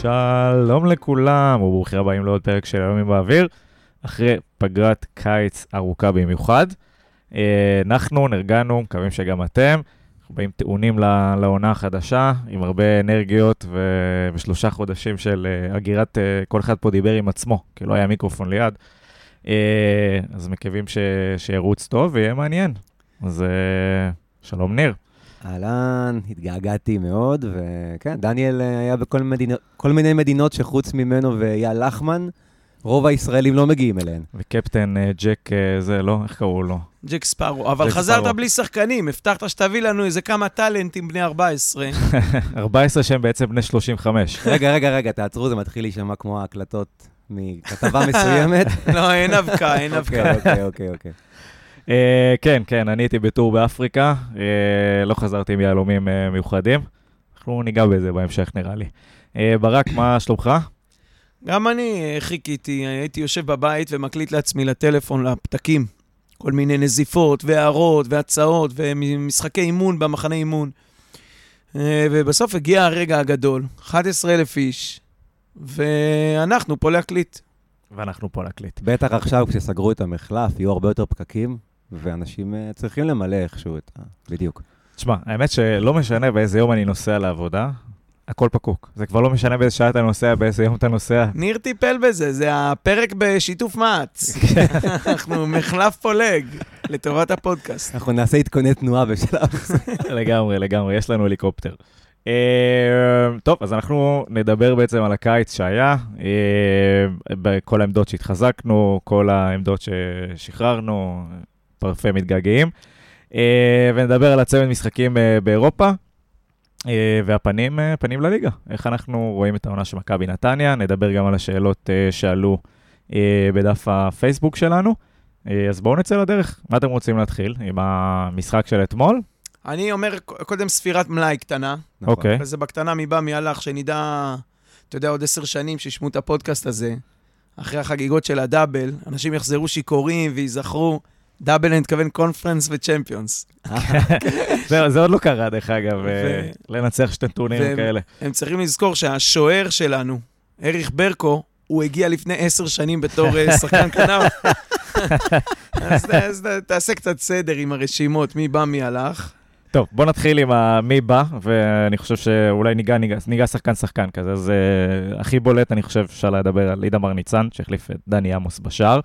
שלום לכולם, וברוכים הבאים לעוד פרק של ימים באוויר, אחרי פגרת קיץ ארוכה במיוחד. אה, אנחנו נרגענו, מקווים שגם אתם. אנחנו באים טעונים לעונה החדשה, עם הרבה אנרגיות ו- ושלושה חודשים של uh, הגירת, uh, כל אחד פה דיבר עם עצמו, כי לא היה מיקרופון ליד. אז מקווים ש- שירוץ טוב ויהיה מעניין. אז שלום ניר. אהלן, התגעגעתי מאוד, וכן, דניאל היה בכל מדינות, כל מיני מדינות שחוץ ממנו ואייל לחמן, רוב הישראלים לא מגיעים אליהן. וקפטן ג'ק, זה לא, איך קראו לו? ג'ק ספארו, אבל חזרת ספרו. בלי שחקנים, הבטחת שתביא לנו איזה כמה טאלנטים בני 14. 14 שהם בעצם בני 35. רגע, רגע, רגע, תעצרו, זה מתחיל להישמע כמו ההקלטות מכתבה מסוימת. לא, אין אבקה, אין אבקה. אוקיי, אוקיי, אוקיי. כן, כן, אני הייתי בטור באפריקה, uh, לא חזרתי עם יהלומים uh, מיוחדים. אנחנו ניגע בזה בהמשך, נראה לי. Uh, ברק, מה שלומך? גם אני חיכיתי, הייתי יושב בבית ומקליט לעצמי לטלפון, לפתקים. כל מיני נזיפות והערות והצעות ומשחקי אימון במחנה אימון. ובסוף הגיע הרגע הגדול, 11,000 איש, ואנחנו פה להקליט. ואנחנו פה להקליט. בטח עכשיו, כשסגרו את המחלף, יהיו הרבה יותר פקקים, ואנשים אה, צריכים למלא איכשהו את ה... בדיוק. תשמע, האמת שלא משנה באיזה יום אני נוסע לעבודה, הכל פקוק. זה כבר לא משנה באיזה שעה אתה נוסע, באיזה יום אתה נוסע. ניר טיפל בזה, זה הפרק בשיתוף מעץ. אנחנו מחלף פולג לטובת הפודקאסט. אנחנו נעשה עדכוני תנועה בשלב הזה. לגמרי, לגמרי, יש לנו הליקופטר. Uh, טוב, אז אנחנו נדבר בעצם על הקיץ שהיה, uh, בכל העמדות שהתחזקנו, כל העמדות ששחררנו, פרפי מתגעגעים, uh, ונדבר על הצוות משחקים uh, באירופה. אה, והפנים אה, פנים לליגה, איך אנחנו רואים את העונה של מכבי נתניה, נדבר גם על השאלות אה, שעלו בדף הפייסבוק שלנו. אז בואו נצא לדרך. מה אתם רוצים להתחיל? עם המשחק של אתמול? אני אומר, קודם ספירת מלאי קטנה. נכון. אוקיי. וזה בקטנה מבא מי הלך, שנדע, אתה יודע, עוד עשר שנים שישמעו את הפודקאסט הזה, אחרי החגיגות של הדאבל, אנשים יחזרו שיכורים וייזכרו. דאבל אני מתכוון קונפרנס וצ'מפיונס. זה עוד לא קרה, דרך אגב, אה, לנצח שתי טורנירים כאלה. הם צריכים לזכור שהשוער שלנו, אריך ברקו, הוא הגיע לפני עשר שנים בתור אה, שחקן כנף. אז תעשה קצת סדר עם הרשימות, מי בא, מי הלך. טוב, בוא נתחיל עם מי בא, ואני חושב שאולי ניגע, ניגע, ניגע שחקן-שחקן כזה. אז uh, הכי בולט, אני חושב, אפשר לדבר על אידמר ניצן, שהחליף את דני עמוס בשער.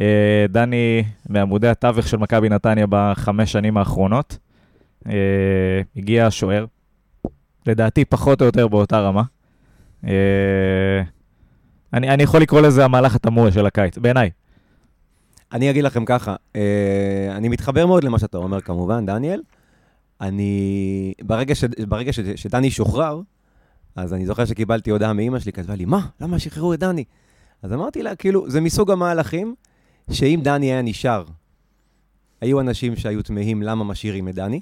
אה, דני מעמודי התווך של מכבי נתניה בחמש שנים האחרונות. אה, הגיע השוער, לדעתי פחות או יותר באותה רמה. אה, אני, אני יכול לקרוא לזה המהלך התמוה של הקיץ, בעיניי. אני אגיד לכם ככה, אני מתחבר מאוד למה שאתה אומר כמובן, דניאל. אני, ברגע, ש, ברגע ש, שדני שוחרר, אז אני זוכר שקיבלתי הודעה מאימא שלי, כתבה לי, מה? למה שחררו את דני? אז אמרתי לה, כאילו, זה מסוג המהלכים שאם דני היה נשאר, היו אנשים שהיו תמהים למה משאירים את דני,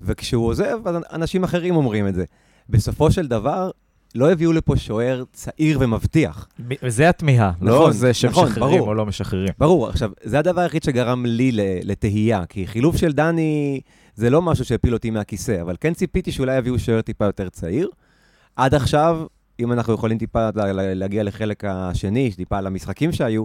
וכשהוא עוזב, אז אנשים אחרים אומרים את זה. בסופו של דבר, לא הביאו לפה שוער צעיר ומבטיח. וזה התמיהה, לא נכון, לא זה שמשחררים נכון, או לא משחררים. ברור, עכשיו, זה הדבר היחיד שגרם לי לתהייה, כי חילוף של דני זה לא משהו שהפיל אותי מהכיסא, אבל כן ציפיתי שאולי יביאו שוער טיפה יותר צעיר. עד עכשיו, אם אנחנו יכולים טיפה להגיע לחלק השני, טיפה על המשחקים שהיו,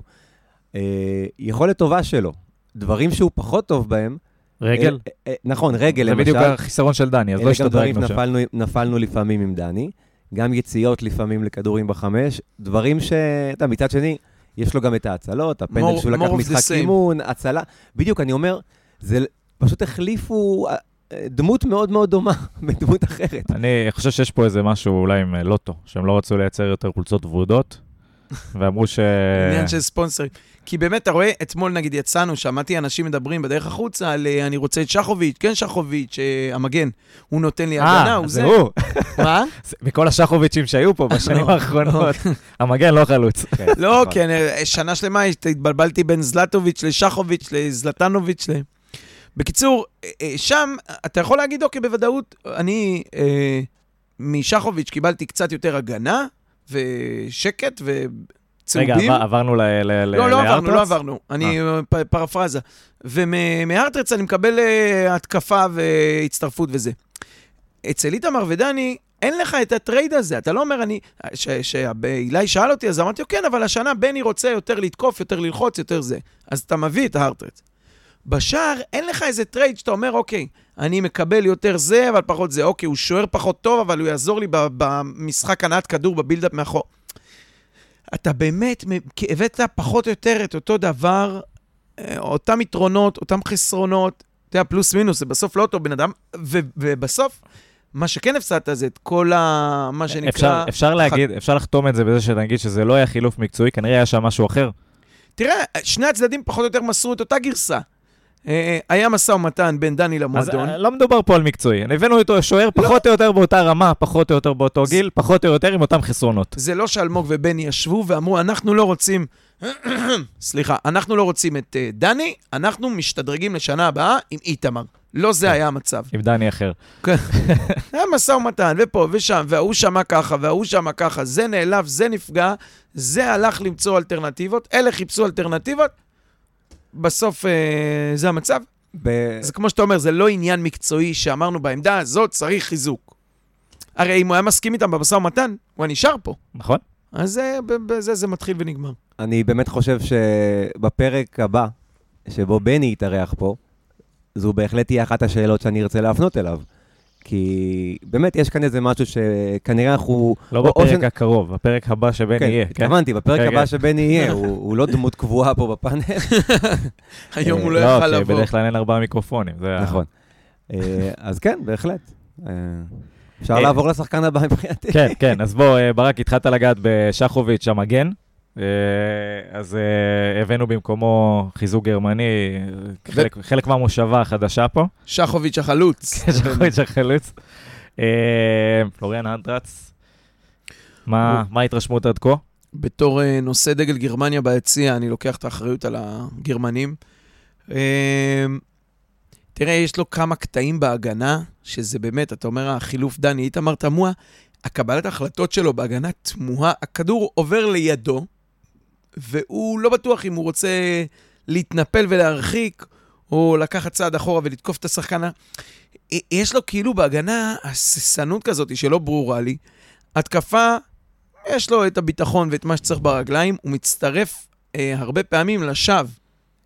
יכולת טובה שלו, דברים שהוא פחות טוב בהם, רגל? אה, אה, נכון, רגל למשל. זה בדיוק החיסרון של דני, אז לא השתדרגנו שם. נפלנו, נפלנו לפעמים עם דני, גם יציאות לפעמים לכדורים בחמש, דברים ש... אתה מצד שני, יש לו גם את ההצלות, הפנדל שהוא לקח משחק אימון, הצלה. בדיוק, אני אומר, זה פשוט החליפו דמות מאוד מאוד דומה בדמות אחרת. אני חושב שיש פה איזה משהו אולי עם לוטו, שהם לא רצו לייצר יותר חולצות ורודות, ואמרו ש... עניין של ספונסרים. כי באמת, אתה רואה, אתמול נגיד יצאנו, שמעתי אנשים מדברים בדרך החוצה על אה, אני רוצה את שחוביץ', כן שחוביץ', אה, המגן, הוא נותן לי הגנה, הוא זה. אה, זה הוא. מה? מכל השחוביצ'ים שהיו פה בשנים לא, האחרונות. המגן לא חלוץ. כן, לא, נכון. כן, שנה שלמה התבלבלתי בין זלטוביץ' לשחוביץ', לזלטנוביץ'. בקיצור, שם אתה יכול להגיד, אוקיי, בוודאות, אני משחוביץ' קיבלתי קצת יותר הגנה, ושקט, וצהובים. רגע, עברנו לארטרץ? לא, לא עברנו, לא עברנו. אני אה. פרפרזה. ומהארטרץ אני מקבל אה, התקפה והצטרפות וזה. אצל איתמר ודני, אין לך את ה trade הזה, אתה לא אומר, אני... שאילי שאל אותי, אז אמרתי לו, כן, אבל השנה בני רוצה יותר לתקוף, יותר ללחוץ, יותר זה. אז אתה מביא את ההארטרץ. בשער אין לך איזה trade שאתה אומר, אוקיי, אני מקבל יותר זה, אבל פחות זה. אוקיי, הוא שוער פחות טוב, אבל הוא יעזור לי במשחק הנעת כדור, ב build-up מאחור. אתה באמת הבאת פחות או יותר את אותו דבר, אה, אותם יתרונות, אותם חסרונות, אתה יודע, פלוס מינוס, זה בסוף לא אותו בן אדם, ובסוף, מה שכן הפסדת זה את כל ה... מה שנקרא... אפשר, אפשר להגיד, ח... אפשר לחתום את זה בזה שנגיד שזה לא היה חילוף מקצועי, כנראה היה שם משהו אחר. תראה, שני הצדדים פחות או יותר מסרו את אותה גרסה. אה, היה משא ומתן בין דני למועדון. אז לא מדובר פה על מקצועי. הבאנו אותו שוער לא. פחות או יותר באותה רמה, פחות או יותר באותו גיל, פחות או יותר עם אותם חסרונות. זה לא שאלמוג ובני ישבו ואמרו, אנחנו לא רוצים... סליחה, אנחנו לא רוצים את דני, אנחנו משתדרגים לשנה הבאה עם איתמר. לא זה כן. היה המצב. עם דני אחר. כן. היה משא ומתן, ופה ושם, וההוא שמע ככה, וההוא שמע ככה, זה נעלב, זה נפגע, זה הלך למצוא אלטרנטיבות, אלה חיפשו אלטרנטיבות, בסוף אה, זה המצב. ב... זה כמו שאתה אומר, זה לא עניין מקצועי שאמרנו בעמדה הזאת צריך חיזוק. הרי אם הוא היה מסכים איתם במשא ומתן, הוא היה נשאר פה. נכון. אז בזה זה מתחיל ונגמר. אני באמת חושב שבפרק הבא, שבו בני יתארח פה, זו בהחלט תהיה אחת השאלות שאני ארצה להפנות אליו. כי באמת יש כאן איזה משהו שכנראה אנחנו... לא בפרק ש... הקרוב, בפרק הבא שבני כן, יהיה. כן, התכוונתי, בפרק הבא. שבני יהיה, הוא, הוא לא דמות קבועה פה בפאנל. היום הוא לא יוכל לבוא. לא, כי בדרך כלל אין ארבעה מיקרופונים. נכון. אה, אז כן, בהחלט. אה, אפשר לעבור לשחקן הבא מבחינתי. כן, כן, אז בוא, אה, ברק, התחלת לגעת בשחוביץ' המגן. אה, אז אה, הבאנו במקומו חיזוק גרמני, חלק, חלק מהמושבה החדשה פה. שחוביץ' החלוץ. שחוביץ' החלוץ. אה, פלוריאן אנטרץ, מה ההתרשמות עד כה? בתור נושא דגל גרמניה ביציע, אני לוקח את האחריות על הגרמנים. תראה, יש לו כמה קטעים בהגנה, שזה באמת, אתה אומר, החילוף דני איתמר תמוה, הקבלת ההחלטות שלו בהגנה תמוהה, הכדור עובר לידו, והוא לא בטוח אם הוא רוצה להתנפל ולהרחיק, או לקחת צעד אחורה ולתקוף את השחקן. יש לו כאילו בהגנה הססנות כזאת שלא ברורה לי. התקפה, יש לו את הביטחון ואת מה שצריך ברגליים, הוא מצטרף אה, הרבה פעמים לשווא.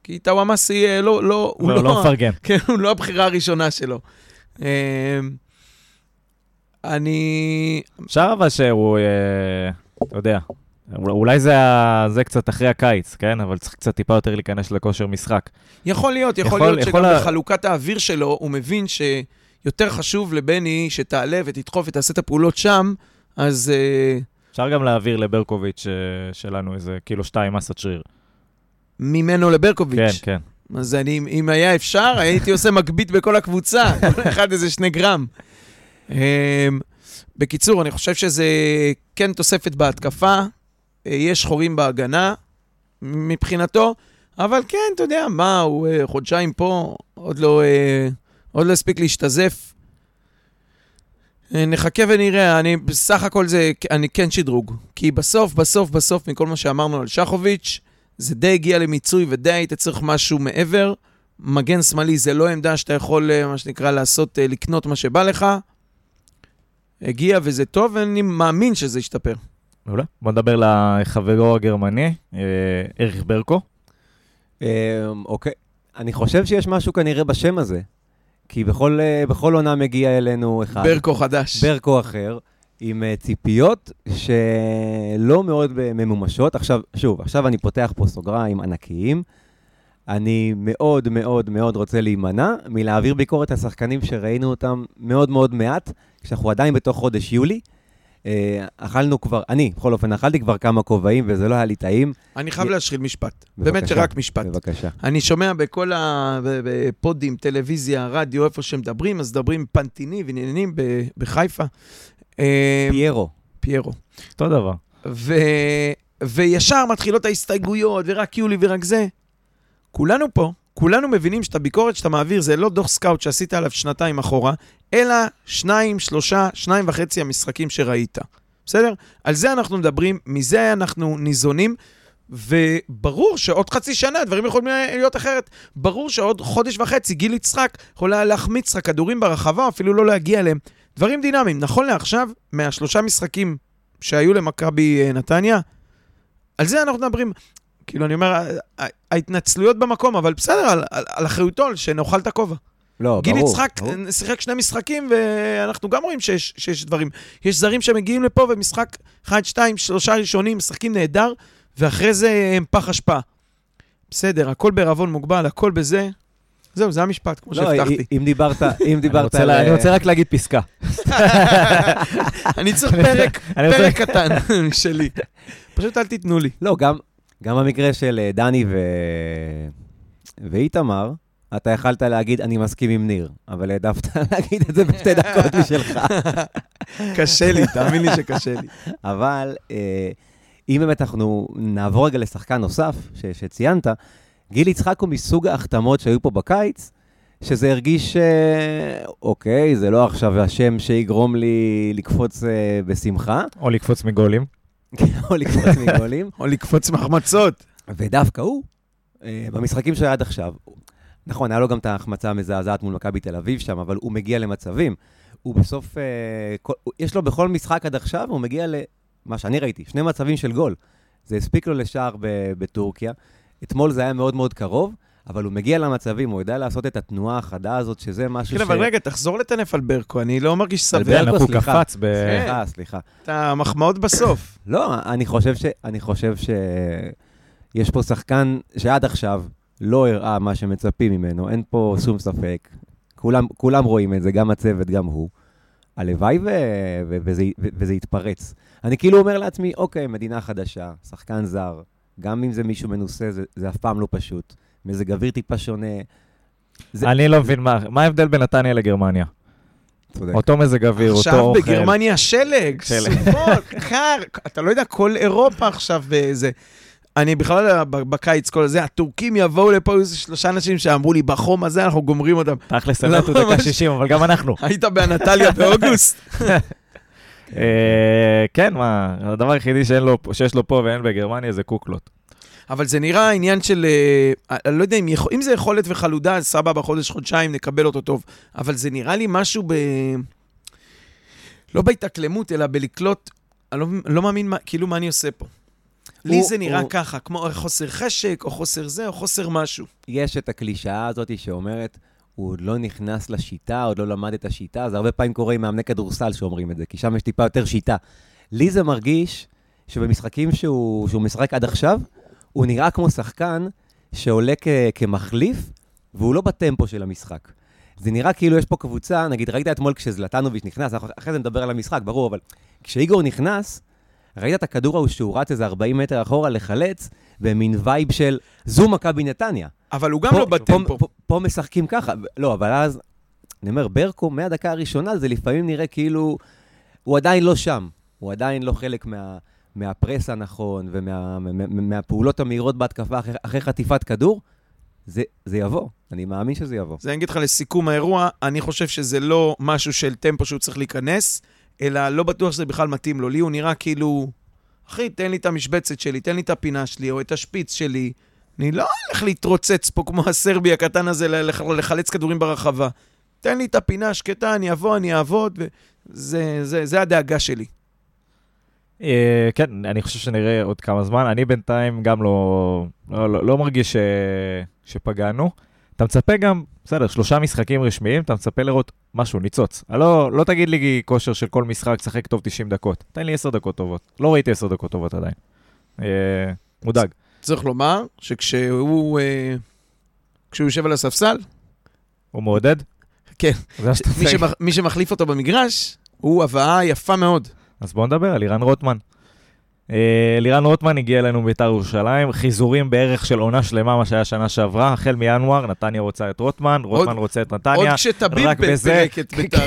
כי טאוואמאסי אה, לא, לא, הוא לא, לא מפרגן. כן, הוא לא הבחירה הראשונה שלו. אה, אני... אפשר אבל שהוא, אה, אתה יודע, אולי זה, זה קצת אחרי הקיץ, כן? אבל צריך קצת טיפה יותר להיכנס לכושר משחק. יכול להיות, יכול, יכול להיות יכול שגם ה... בחלוקת האוויר שלו, הוא מבין שיותר חשוב לבני שתעלה ותדחוף ותעשה את הפעולות שם, אז... אה, אפשר גם להעביר לברקוביץ' אה, שלנו איזה קילו שתיים מסת שריר. ממנו לברקוביץ'. כן, כן. אז אני, אם היה אפשר, הייתי עושה מגבית בכל הקבוצה, כל אחד איזה שני גרם. אמ, בקיצור, אני חושב שזה כן תוספת בהתקפה, אה, יש חורים בהגנה מבחינתו, אבל כן, אתה יודע, מה, הוא אה, חודשיים פה, עוד לא, אה, עוד לא הספיק להשתזף. נחכה ונראה, אני בסך הכל זה, אני כן שדרוג. כי בסוף, בסוף, בסוף, מכל מה שאמרנו על שחוביץ', זה די הגיע למיצוי ודי היית צריך משהו מעבר. מגן שמאלי זה לא עמדה שאתה יכול, מה שנקרא, לעשות, לקנות מה שבא לך. הגיע וזה טוב, ואני מאמין שזה ישתפר. מעולה. בוא נדבר לחברו הגרמני, אריך אה, ברקו. אמ, אוקיי. אני חושב שיש משהו כנראה בשם הזה. כי בכל, אה, בכל עונה מגיע אלינו אחד. ברקו חדש. ברקו אחר, עם אה, ציפיות שלא מאוד ממומשות. עכשיו, שוב, עכשיו אני פותח פה סוגריים ענקיים. אני מאוד מאוד מאוד רוצה להימנע מלהעביר ביקורת על שחקנים שראינו אותם מאוד מאוד מעט, כשאנחנו עדיין בתוך חודש יולי. אה, אכלנו כבר, אני, בכל אופן, אכלתי כבר כמה כובעים וזה לא היה לי טעים. אני חייב להשחיל משפט. באמת שרק משפט. בבקשה. אני שומע בכל הפודים, טלוויזיה, רדיו, איפה שמדברים, אז מדברים פנטיני ועניינים בחיפה. אה, פיירו. פיירו. אותו דבר. וישר מתחילות ההסתייגויות, ורק יולי ורק זה. כולנו פה, כולנו מבינים שאת הביקורת שאתה מעביר זה לא דוח scout שעשית עליו שנתיים אחורה, אלא שניים, שלושה, שניים וחצי המשחקים שראית. בסדר? על זה אנחנו מדברים, מזה אנחנו ניזונים, וברור שעוד חצי שנה דברים יכולים להיות אחרת. ברור שעוד חודש וחצי גיל יצחק יכולה להחמיץ לך כדורים ברחבה, אפילו לא להגיע אליהם. דברים דינמיים. נכון לעכשיו, מהשלושה משחקים שהיו למכבי אה, נתניה, על זה אנחנו מדברים. כאילו, אני אומר, ההתנצלויות במקום, אבל בסדר, על, על, על אחריותו, שנאכל את הכובע. לא, גיל ברור. יצחק ברור. אה, שיחק שני משחקים, ואנחנו גם רואים שיש, שיש דברים. יש זרים שמגיעים לפה, ומשחק 1, 2, שלושה ראשונים, משחקים נהדר, ואחרי זה הם פח אשפה. בסדר, הכל בערבון מוגבל, הכל בזה. זהו, זה המשפט, כמו לא, שהבטחתי. אם דיברת, אם דיברת על... לה- אני רוצה רק להגיד פסקה. אני צריך פרק, פרק קטן שלי. פשוט אל תיתנו לי. לא, גם, גם במקרה של אה, דני ו... ואיתמר, אתה יכלת להגיד, אני מסכים עם ניר, אבל העדפת להגיד את זה בשתי דקות משלך. קשה לי, תאמין לי שקשה לי. אבל אה, אם באמת אנחנו נעבור רגע לשחקן נוסף ש, שציינת, גיל יצחק הוא מסוג ההחתמות שהיו פה בקיץ, שזה הרגיש, אה, אוקיי, זה לא עכשיו השם שיגרום לי לקפוץ אה, בשמחה, או לקפוץ מגולים. או לקפוץ מגולים, או לקפוץ מחמצות. ודווקא הוא, אה, במשחקים שהיה עד עכשיו, נכון, היה לו גם את ההחמצה המזעזעת מול מכבי תל אביב שם, אבל הוא מגיע למצבים. הוא בסוף, אה, כל, יש לו בכל משחק עד עכשיו, הוא מגיע למה שאני ראיתי, שני מצבים של גול. זה הספיק לו לשער ב- בטורקיה. אתמול זה היה מאוד מאוד קרוב, אבל הוא מגיע למצבים, הוא יודע לעשות את התנועה החדה הזאת, שזה משהו כן, אבל רגע, תחזור לטנף על ברקו, אני לא מרגיש על שבע. ברקו, כן, סליחה. קפץ ב... סליחה, סליחה. את המחמאות בסוף. לא, אני חושב ש... אני חושב ש... יש פה שחקן שעד עכשיו לא הראה מה שמצפים ממנו, אין פה שום ספק. כולם, כולם רואים את זה, גם הצוות, גם הוא. הלוואי ו... ו... וזה... ו... וזה יתפרץ. אני כאילו אומר לעצמי, אוקיי, מדינה חדשה, שחקן זר, גם אם זה מישהו מנוסה, זה, זה אף פעם לא פשוט. מזג אוויר טיפה שונה. זה- אני לא מבין מה מה ההבדל בין נתניה לגרמניה. צודק. אותו מזג אוויר, אותו עכשיו אוכל. בגרמניה שלג, שלג. סופות, קר, אתה לא יודע, כל אירופה עכשיו זה... אני בכלל, בקיץ, כל זה, הטורקים יבואו לפה, היו שלושה אנשים שאמרו לי, בחום הזה אנחנו גומרים אותם. תכלס, מתו דקה ממש. 60, אבל גם אנחנו. היית באנטליה באוגוסט? אה, כן, מה, הדבר היחידי שיש לו פה ואין בגרמניה זה קוקלות. אבל זה נראה עניין של, אה, אני לא יודע, אם, יכול, אם זה יכולת וחלודה, אז סבבה, חודש, חודשיים, נקבל אותו טוב. אבל זה נראה לי משהו ב... לא בהתאקלמות, אלא בלקלוט, אני לא, לא מאמין, מה, כאילו, מה אני עושה פה. לי הוא- זה נראה הוא- ככה, כמו חוסר חשק, או חוסר זה, או חוסר משהו. יש את הקלישאה הזאת שאומרת, הוא עוד לא נכנס לשיטה, עוד לא למד את השיטה, זה הרבה פעמים קורה עם מאמני כדורסל שאומרים את זה, כי שם יש טיפה יותר שיטה. לי זה מרגיש שבמשחקים שהוא, שהוא משחק עד עכשיו, הוא נראה כמו שחקן שעולה כ, כמחליף, והוא לא בטמפו של המשחק. זה נראה כאילו יש פה קבוצה, נגיד, ראית אתמול כשזלטנוביץ' נכנס, אחרי זה נדבר על המשחק, ברור, אבל כשאיגור נכנס, ראית את הכדור ההוא שהוא רץ איזה 40 מטר אחורה לחלץ, במין vibe של זו מכבי נתניה. אבל הוא גם פה- לא בטמפו. פה, פה, פה משחקים ככה. לא, אבל אז, אני אומר, ברקו, מהדקה הראשונה, זה לפעמים נראה כאילו... הוא עדיין לא שם. הוא עדיין לא חלק מה, מה press הנכון ומהפעולות מה, מה, המהירות בהתקפה אחרי, אחרי חטיפת כדור. זה, זה יבוא, אני מאמין שזה יבוא. זה אני אגיד לך לסיכום האירוע, אני חושב שזה לא משהו של טמפו שהוא צריך להיכנס, אלא לא בטוח שזה בכלל מתאים לו. לי הוא נראה כאילו, אחי, תן לי את המשבצת שלי, תן לי את הפינה שלי, או את השפיץ שלי. אני לא הולך להתרוצץ פה כמו הסרבי הקטן הזה, לח- לחלץ כדורים ברחבה. תן לי את הפינה השקטה, אני אבוא, אני אעבוד, וזה זה, זה הדאגה שלי. אה, כן, אני חושב שנראה עוד כמה זמן. אני בינתיים גם לא, לא, לא, לא מרגיש ש, שפגענו. אתה מצפה גם, בסדר, שלושה משחקים רשמיים, אתה מצפה לראות משהו, ניצוץ. לא, לא תגיד לי כושר של כל משחק, שחק טוב 90 דקות. תן לי 10 דקות טובות. לא ראיתי 10 דקות טובות עדיין. אה, מודאג. צריך לומר שכשהוא אה, כשהוא יושב על הספסל, הוא מעודד? כן. מי. שמח, מי שמחליף אותו במגרש, הוא הבאה יפה מאוד. אז בואו נדבר על לירן רוטמן. אה, לירן רוטמן הגיע אלינו מביתר ירושלים, חיזורים בערך של עונה שלמה, מה שהיה שנה שעברה, החל מינואר, נתניה רוצה את רוטמן, רוטמן רוצה את עוד נתניה. רק בזה- פירק את בית"ר.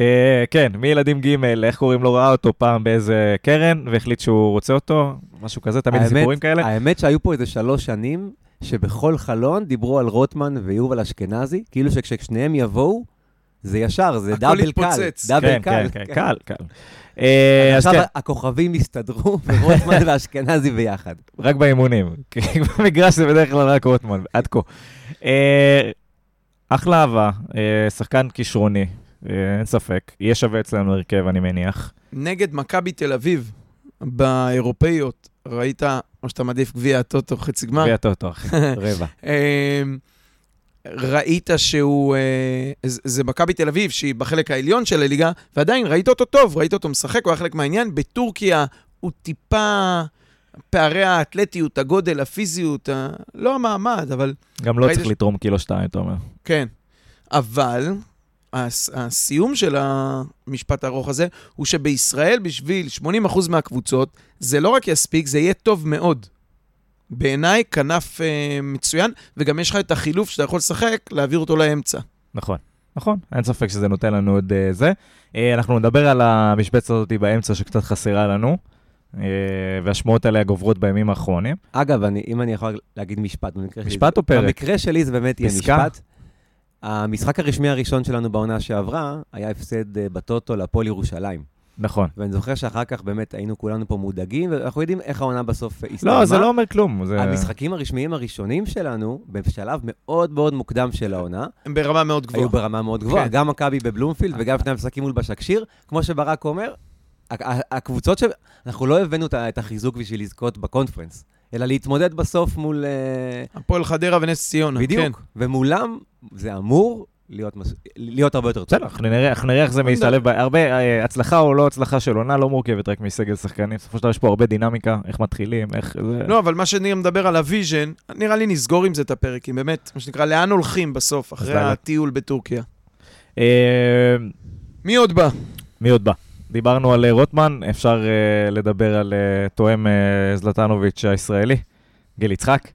אה, כן, מילדים ג', איך קוראים לו, ראה אותו פעם באיזה קרן, והחליט שהוא רוצה אותו, משהו כזה, תמיד האמת- סיפורים כאלה. האמת שהיו פה איזה שלוש שנים, שבכל חלון דיברו על רוטמן ויובל אשכנזי, כאילו שכששניהם יבואו, זה ישר, זה הכל דאבל קל. יתפוצץ. דאבל כן, קל. כן, כן, קל, קל. אה, אז עכשיו כן, הכוכבים הסתדרו, ורוטמן ואשכנזי ביחד. רק באימונים. כי במגרש זה בדרך כלל רק רוטמן, עד כה. אה, אחלה אהבה, אה, שחקן כישרוני, אה, אין ספק. יהיה שווה אצלנו הרכב, אני מניח. נגד מכבי תל אביב באירופאיות, ראית, או שאתה מעדיף גביע הטוטו חצי גמר? גביע טוטו, אחי. רבע. ראית שהוא, אה, זה מכבי תל אביב, שהיא בחלק העליון של הליגה, ועדיין ראית אותו טוב, ראית אותו משחק, הוא היה חלק מהעניין. בטורקיה הוא טיפה, פערי האתלטיות, הגודל, הפיזיות, ה... לא המעמד, אבל גם לא צריך ש- לתרום קילו שתיים, אתה אומר. כן. אבל הס- הסיום של המשפט הארוך הזה, הוא שבישראל, בשביל 80% מהקבוצות, זה לא רק יספיק, זה יהיה טוב מאוד. בעיניי, כנף אה, מצוין, וגם יש לך את החילוף שאתה יכול לשחק, להעביר אותו לאמצע. נכון, נכון, אין ספק שזה נותן לנו עוד אה, זה. אה, אנחנו נדבר על המשבצת הזאת באמצע שקצת חסרה לנו, אה, והשמועות עליה גוברות בימים האחרונים. אגב, אני, אם אני יכול להגיד משפט, במקרה שלי... משפט או פרק? במקרה שלי זה באמת יהיה? משפט. המשחק הרשמי הראשון שלנו בעונה שעברה היה הפסד אה, בטוטו להפועל ירושלים. נכון. ואני זוכר שאחר כך באמת היינו כולנו פה מודאגים, ואנחנו יודעים איך העונה בסוף הסתיימה. לא, זה לא אומר כלום. זה... המשחקים הרשמיים הראשונים שלנו, בשלב מאוד מאוד מוקדם של העונה, הם ברמה מאוד גבוהה. היו ברמה מאוד גבוהה. כן. גם מכבי בבלומפילד וגם שני המשחקים מול בשקשיר. כמו שברק אומר, הקבוצות ש... אנחנו לא הבאנו את החיזוק בשביל לזכות בקונפרנס, אלא להתמודד בסוף מול... אה, הפועל חדרה ונס ציונה. כן. בדיוק. ומולם זה אמור להיות מס- להיות הרבה יותר טוב. בסדר, אנחנו נראה, אנחנו נראה איך זה בוא נדבר. משתלב. ב- הרבה, אה, הצלחה או לא הצלחה של עונה לא מורכבת רק מסגל שחקנים. בסופו של דבר יש פה הרבה דינמיקה, איך מתחילים, איך... זה... לא, אבל מה שניר מדבר על ה vision, נראה לי נסגור עם זה את הפרק, אם באמת, מה שנקרא, לאן הולכים בסוף, אחרי. הטיול בטורקיה. אה, מי עוד בא? מי עוד בא? דיברנו על אה, רוטמן, אפשר לדבר על תואם זלטנוביץ' הישראלי, גיל יצחק.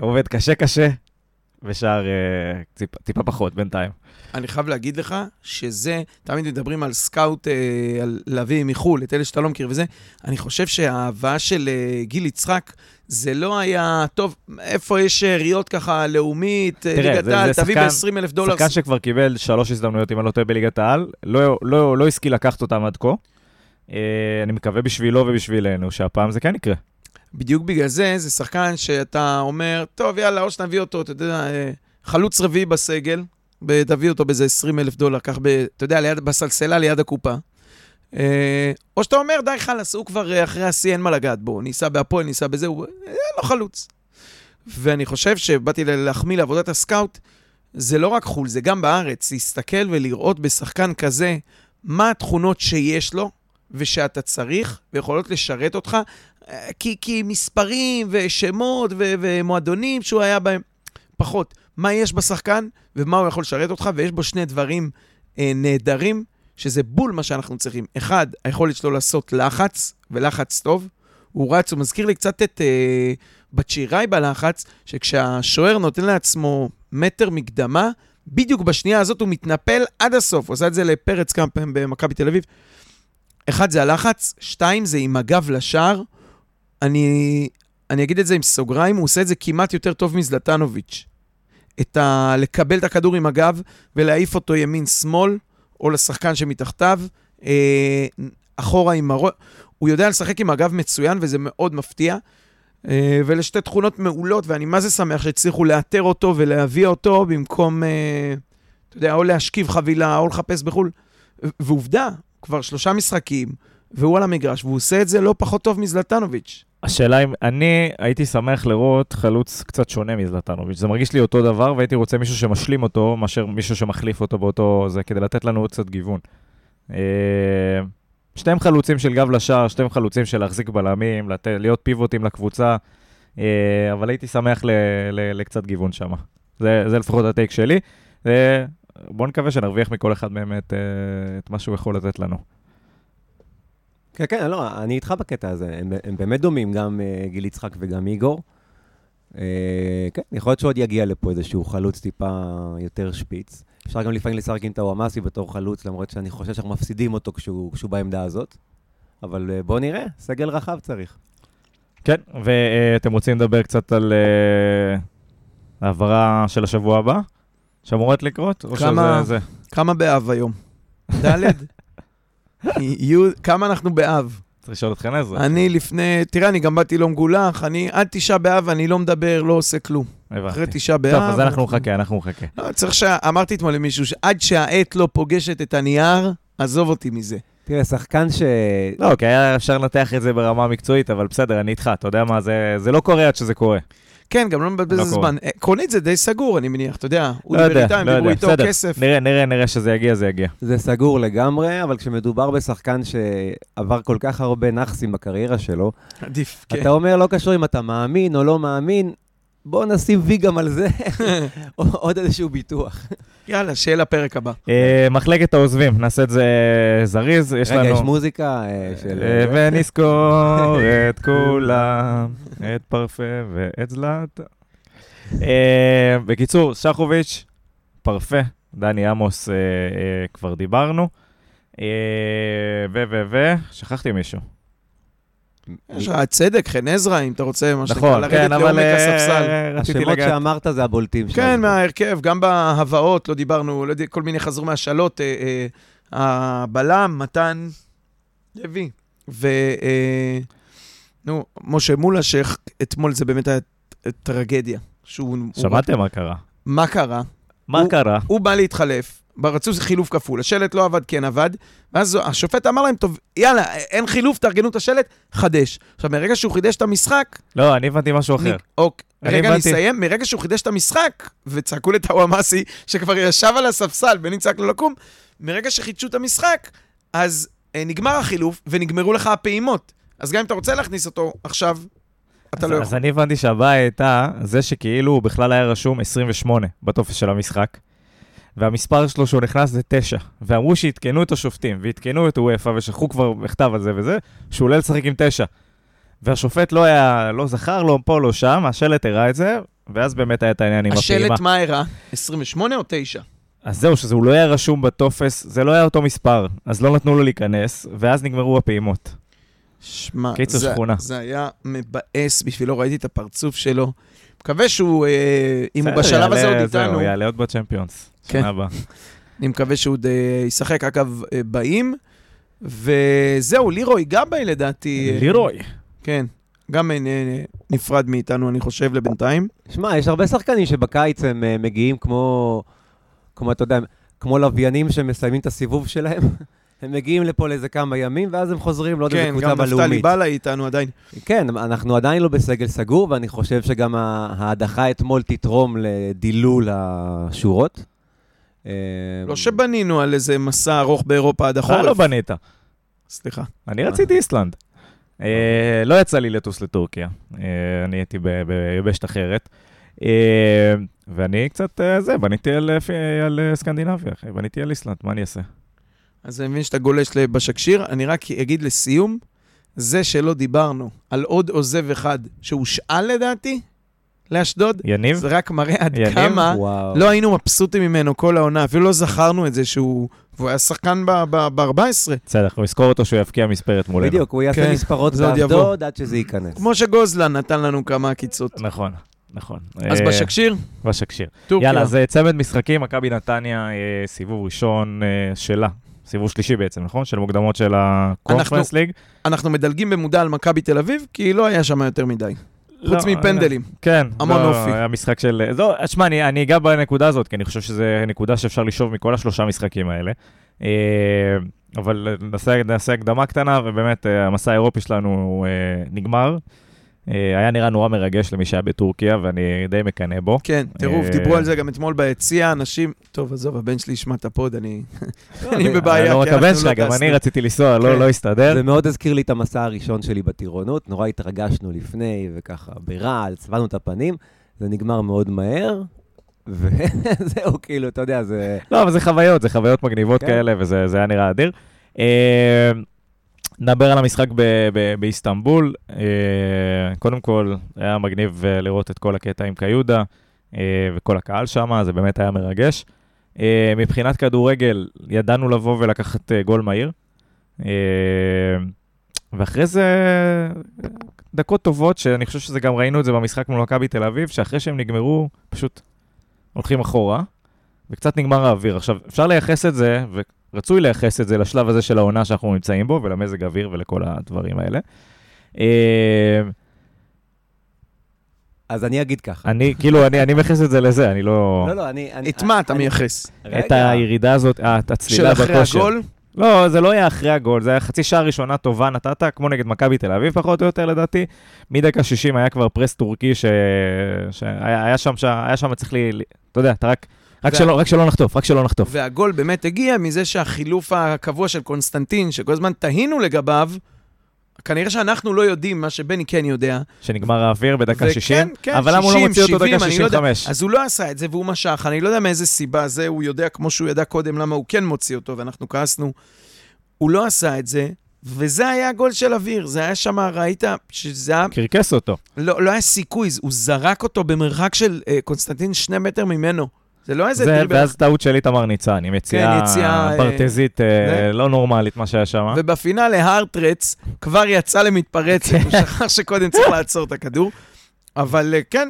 עובד קשה קשה, ושאר אה, טיפ, טיפה פחות בינתיים. אני חייב להגיד לך שזה, תמיד מדברים על סקאוט, אה, על להביא מחו"ל, את אלה שאתה לא מכיר וזה, אני חושב שההבאה של אה, גיל יצחק, זה לא היה, טוב, איפה יש שאריות ככה לאומית, ליגת העל, תביא שחקן- ב-20 אלף דולר. שחקן שכבר קיבל שלוש הזדמנויות, אם אני לא טועה, בליגת העל, לא, לא, לא השכיל לקחת אותם עד כה. אני מקווה בשבילו ובשבילנו שהפעם זה כן יקרה. בדיוק בגלל זה, זה שחקן שאתה אומר, טוב, יאללה, או שנביא אותו, אתה יודע, אה, חלוץ רביעי בסגל, ב- תביא אותו באיזה 20 אלף דולר, קח, ב, אתה יודע, ליד, בסלסלה ליד הקופה. אה, או שאתה אומר, די חלאס, הוא כבר אה, אחרי השיא, אין מה לגעת בו, ניסה בהפועל, ניסה בזה, הוא אה, לא חלוץ. ואני חושב שבאתי להחמיא לעבודת הסקאוט, זה לא רק חו"ל, זה גם בארץ, להסתכל ולראות בשחקן כזה מה התכונות שיש לו ושאתה צריך ויכולות לשרת אותך, כי, כי מספרים ושמות ו- ומועדונים שהוא היה בהם, פחות. מה יש בשחקן ומה הוא יכול לשרת אותך, ויש בו שני דברים אה, נהדרים, שזה בול מה שאנחנו צריכים. אחד, היכולת שלו לעשות לחץ, ולחץ טוב. הוא רץ, הוא מזכיר לי קצת את אה, בצ'יראי בלחץ, שכשהשוער נותן לעצמו מטר מקדמה, בדיוק בשנייה הזאת הוא מתנפל עד הסוף. הוא עשה את זה לפרץ כמה פעמים במכבי תל אביב. אחד זה הלחץ, שתיים זה עם הגב לשער. אני, אני אגיד את זה עם סוגריים, הוא עושה את זה כמעט יותר טוב מזלטנוביץ'. את ה... לקבל את הכדור עם הגב ולהעיף אותו ימין-שמאל, או לשחקן שמתחתיו, אה, אחורה עם הראש. הוא יודע לשחק עם הגב מצוין, וזה מאוד מפתיע. אה, ואלה שתי תכונות מעולות, ואני מה זה שמח שהצליחו לאתר אותו ולהביא אותו במקום, אה, אתה יודע, או להשכיב חבילה, או לחפש בחו"ל. ועובדה, כבר שלושה משחקים, והוא על המגרש, והוא עושה את זה לא פחות טוב מזלטנוביץ'. השאלה אם אני הייתי שמח לראות חלוץ קצת שונה מזלטנוביץ'. זה מרגיש לי אותו דבר, והייתי רוצה מישהו שמשלים אותו, מאשר מישהו שמחליף אותו באותו זה, כדי לתת לנו עוד קצת גיוון. אה, שתיהם חלוצים של גב לשער, שתיהם חלוצים של להחזיק בלמים, לת... להיות פיבוטים לקבוצה, אה, אבל הייתי שמח ל... ל... לקצת גיוון שם. זה, זה לפחות הטייק שלי. ובואו נקווה שנרוויח מכל אחד מהם את, אה, את מה שהוא יכול לתת לנו. כן, כן, לא, אני איתך בקטע הזה. הם, הם באמת דומים, גם uh, גיל יצחק וגם איגור. Uh, כן, יכול להיות שעוד יגיע לפה איזשהו חלוץ טיפה יותר שפיץ. אפשר גם לפעמים לשחק עם טוואמאסי בתור חלוץ, למרות שאני חושב שאנחנו מפסידים אותו כשהוא, כשהוא בעמדה הזאת. אבל uh, בואו נראה, סגל רחב צריך. כן, ואתם רוצים לדבר קצת על אה, העברה של השבוע הבא? שאמורות לקרות? או כמה- שזה זה? כמה באב היום? ד'? י', כמה אנחנו באב? צריך לשאול אותך נזר. אני לפני, תראה, אני גם באתי לא מגולח, אני עד תשעה באב אני לא מדבר, לא עושה כלום. אחרי הבנתי. תשעה באב... טוב, אז אנחנו נחכה, אנחנו נחכה. לא, צריך ש... אמרתי אתמול למישהו, שעד שהעט לא פוגשת את הנייר, עזוב אותי מזה. תראה, שחקן ש... לא, כי היה אפשר לנתח את זה ברמה מקצועית, אבל בסדר, אני איתך, אתה יודע מה, זה זה לא קורה עד שזה קורה. כן, גם לא מבזבז לא. זמן. עקרונית זה די סגור, אני מניח, אתה יודע. הוא לא דיבר יודע, איתם, לא דיברו יודע, איתו בסדר. כסף. נראה, נראה, נראה שזה יגיע, זה יגיע. זה סגור לגמרי, אבל כשמדובר בשחקן שעבר כל כך הרבה נאחסים בקריירה שלו, עדיף, כן. אתה אומר, לא קשור אם אתה מאמין או לא מאמין, בוא נשים וי גם על זה, עוד איזשהו ביטוח. יאללה, שיהיה לפרק הבא. אה, מחלקת העוזבים, נעשה את זה זריז, יש רגע, לנו... יש מוזיקה אה, של... אה, ונזכור את כולם, את פרפה ואת זלאט. בקיצור, שחוביץ', פרפה, דני עמוס, כבר דיברנו. ו, ו, ו, שכחתי מישהו. יש לך צדק, חן עזרא, אם אתה רוצה, מה שנקרא, נכון, לרדת כן, לעומק אה, הספסל. השמות. שאמרת זה הבולטים שלנו. כן, מההרכב, גם בהבאות, לא דיברנו, לא יודע, כל מיני חזרו מהשאלות, אה, אה, הבלם, מתן לוי, ו... אה, נו, משה מולשך, אתמול זה באמת היה טרגדיה. שהוא... שמעתם מה קרה? מה קרה? מה הוא- קרה? הוא בא להתחלף, רצו חילוף כפול, השלט לא עבד, כן עבד, ואז השופט אמר להם, טוב, יאללה, אין חילוף, תארגנו את השלט, חדש. עכשיו, מרגע שהוא חידש את המשחק, לא, אני הבנתי משהו אחר. ניק, אוק, אני רגע, אני. אסיים. מרגע שהוא חידש את המשחק, וצעקו לטאוואמאסי, שכבר ישב על הספסל, בני צעק לו לקום, מרגע שחידשו את המשחק, אז אה, נגמר החילוף, ונגמרו לך הפעימות. אז גם אם אתה רוצה להכניס אותו עכשיו, אתה אז, לא אז יכול. אני הבנתי שהבעיה הייתה זה שכאילו הוא בכלל היה רשום 28 בטופס של המשחק, והמספר שלו שהוא נכנס זה 9, ואמרו שעדכנו את השופטים, ועדכנו את וופא, ושלחו כבר מכתב על זה וזה, שהוא עולה לשחק עם 9. והשופט לא היה, לא זכר, לא פה, לא שם, השלט הראה את זה, ואז באמת היה את העניין עם הפעימה. השלט מה הראה? 28 או 9? אז זהו, שהוא לא היה רשום בטופס, זה לא היה אותו מספר, אז לא נתנו לו להיכנס, ואז נגמרו הפעימות. שמע, זה, שכונה. זה היה מבאס בשבילו, ראיתי את הפרצוף שלו. מקווה שהוא, אה, אם הוא בשלב הזה עוד זהו, איתנו, יעלה עוד בצ'מפיונס. כן. שנה הבאה. אני מקווה שהוא עוד אה, ישחק, אגב, אה, באים. וזהו, לירוי גבאי לדעתי. אה, לירוי. כן, גם נפרד מאיתנו, אני חושב, לבינתיים. שמע, יש הרבה שחקנים שבקיץ הם מגיעים כמו, כמו, אתה יודע, כמו לוויינים שמסיימים את הסיבוב שלהם. הם מגיעים לפה לאיזה כמה ימים, ואז הם חוזרים לעוד איזה כן, קבוצה גם נפתלי בלאומית. בלה איתנו עדיין. כן, אנחנו עדיין לא בסגל סגור, ואני חושב שגם ההדחה אתמול תתרום לדילול השורות. אה, לא שבנינו על איזה מסע ארוך באירופה עד אתה לא החורף. בנית. סליחה. אני רציתי איסלנד. אה, לא יצא לי לטוס לטורקיה, אה, אני הייתי ביבשת אחרת. אה, ואני קצת, זה, בניתי על, על סקנדינביה, בניתי על איסלנד, מה אני אעשה? אז אני מבין שאתה גולש בשקשיר. אני רק אגיד לסיום, זה שלא דיברנו על עוד עוזב אחד שהושאל לדעתי לאשדוד, יניב? זה רק מראה עד יניב? כמה וואו. לא היינו מבסוטים ממנו כל העונה, אפילו לא זכרנו את זה שהוא... והוא היה שחקן ב-14. בסדר, אנחנו נזכור אותו שהוא יבקיע מספרת מולנו. בדיוק, הוא יעשה כן, מספרות זה עוד יבוא. באשדוד עד שזה ייכנס. כמו שגוזלן נתן לנו כמה עקיצות. נכון, נכון. אז אה, בשקשיר, בשקשיר. טורקיה. יאללה, אז אה, צמד משחקים, מכבי נתניה, אה, סיבוב ראשון שלה. סיבוב שלישי בעצם, נכון? של מוקדמות של הקונפרנס ליג. אנחנו מדלגים במודע על מכבי תל אביב, כי לא היה שם יותר מדי. חוץ לא, מפנדלים. כן. המון לא, אופי. היה משחק של... זו, שמע, אני, אגע בנקודה הזאת, כי אני חושב שזו נקודה שאפשר לשאוב מכל השלושה משחקים האלה. אה, אבל נעשה, הקדמה קטנה, ובאמת, אה, המסע האירופי שלנו אה, נגמר. אה, היה נראה נורא מרגש למי שהיה בטורקיה, ואני די מקנא בו. כן, טירוף, אה, דיברו על זה גם אתמול ביציע, אנשים... טוב, עזוב, הבן שלי ישמע את הפוד, אני אני זה- בבעיה, לא רק הבן לא שלך, גם. אני רציתי לנסוע, לא כן. לא הסתדר. זה מאוד הזכיר לי את המסע הראשון שלי בטירונות, נורא התרגשנו לפני, וככה ברעל, צבענו את הפנים, זה נגמר מאוד מהר, וזהו, כאילו, אתה יודע, זה... לא, אבל זה חוויות, זה חוויות מגניבות כן. כאלה, וזה זה היה נראה אדיר. נדבר על המשחק ב- ב- באיסטנבול. אה, קודם כל, היה מגניב אה, לראות את כל הקטע עם קיודה אה, וכל הקהל שם, זה באמת היה מרגש. מבחינת כדורגל, ידענו לבוא ולקחת גול מהיר. ואחרי זה, דקות טובות, שאני חושב שזה גם ראינו את זה במשחק מול מכבי תל אביב, שאחרי שהם נגמרו, פשוט הולכים אחורה, וקצת נגמר האוויר. עכשיו, אפשר לייחס את זה, רצוי לייחס את זה לשלב הזה של העונה שאנחנו נמצאים בו, ולמזג אוויר ולכל הדברים האלה. אה, אז אני אגיד ככה. אני, כאילו, אני אני מייחס את זה לזה, אני לא... לא, לא, אני... אני- את מה אתה אני- מייחס? את. הירידה הזאת, אה, את של הצלילה אחרי בכושר. הגול? לא, זה לא היה אחרי הגול, זה היה חצי שעה ראשונה טובה נתת, כמו נגד מכבי תל אביב פחות או יותר לדעתי. מדקה 60 היה כבר פרס טורקי ש... שהיה היה שם, ש... היה שם צריך לי- אתה יודע, אתה רק, רק, וה- שלא, רק שלא נחטוף, רק שלא נחטוף. והגול באמת הגיע מזה שהחילוף הקבוע של קונסטנטין, שכל הזמן תהינו לגביו, כנראה שאנחנו לא יודעים מה שבני כן יודע, שנגמר האוויר בדקה וכן, 60, כן, אבל למה הוא לא 60, מוציא אותו 70, דקה אני לא יודע. 65? אז הוא לא עשה את זה והוא משך, אני לא יודע מאיזה סיבה זה, הוא יודע כמו שהוא ידע קודם למה הוא כן מוציא אותו, ואנחנו כעסנו. הוא לא עשה את זה, וזה היה הגול של אוויר, זה היה שם, ראית שזה היה, קרקס אותו. לא, לא היה סיכוי, הוא זרק אותו במרחק של אה, קונסטנטין שני מטר ממנו. זה לא איזה זה, dribble. ואז טעות של איתמר ניצן, עם יציאה כן, אה, ברטזית אה. לא נורמלית, מה שהיה שם. ובפינאלה הארטרץ כבר יצא למתפרצת, הוא שכח שקודם צריך לעצור את הכדור. אבל אה, כן,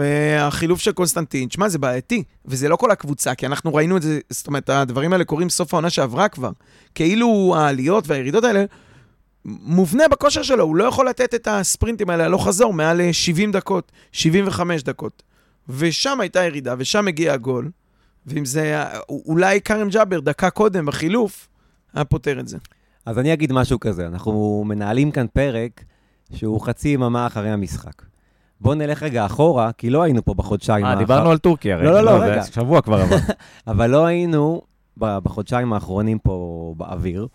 אה, החילוף של קונסטנטין, שמע, זה בעייתי, וזה לא כל הקבוצה, כי אנחנו ראינו את זה, זאת אומרת, הדברים האלה קורים סוף העונה שעברה כבר. כאילו העליות והירידות האלה, מובנה בכושר שלו, הוא לא יכול לתת את הספרינטים האלה הלוך חזור מעל אה, 70 דקות, 75 דקות. ושם הייתה ירידה, ושם הגיע הגול, ואם זה, היה- אולי כרם ג'אבר דקה קודם בחילוף, היה פותר את זה. אז אני אגיד משהו כזה, אנחנו מנהלים כאן פרק שהוא חצי יממה אחרי המשחק. בואו נלך רגע אחורה, כי לא היינו פה בחודשיים אה, האחר- דיברנו על טורקיה, לא, לא, לא, זה רגע. שבוע כבר עבר. אבל לא היינו בחודשיים האחרונים פה באוויר,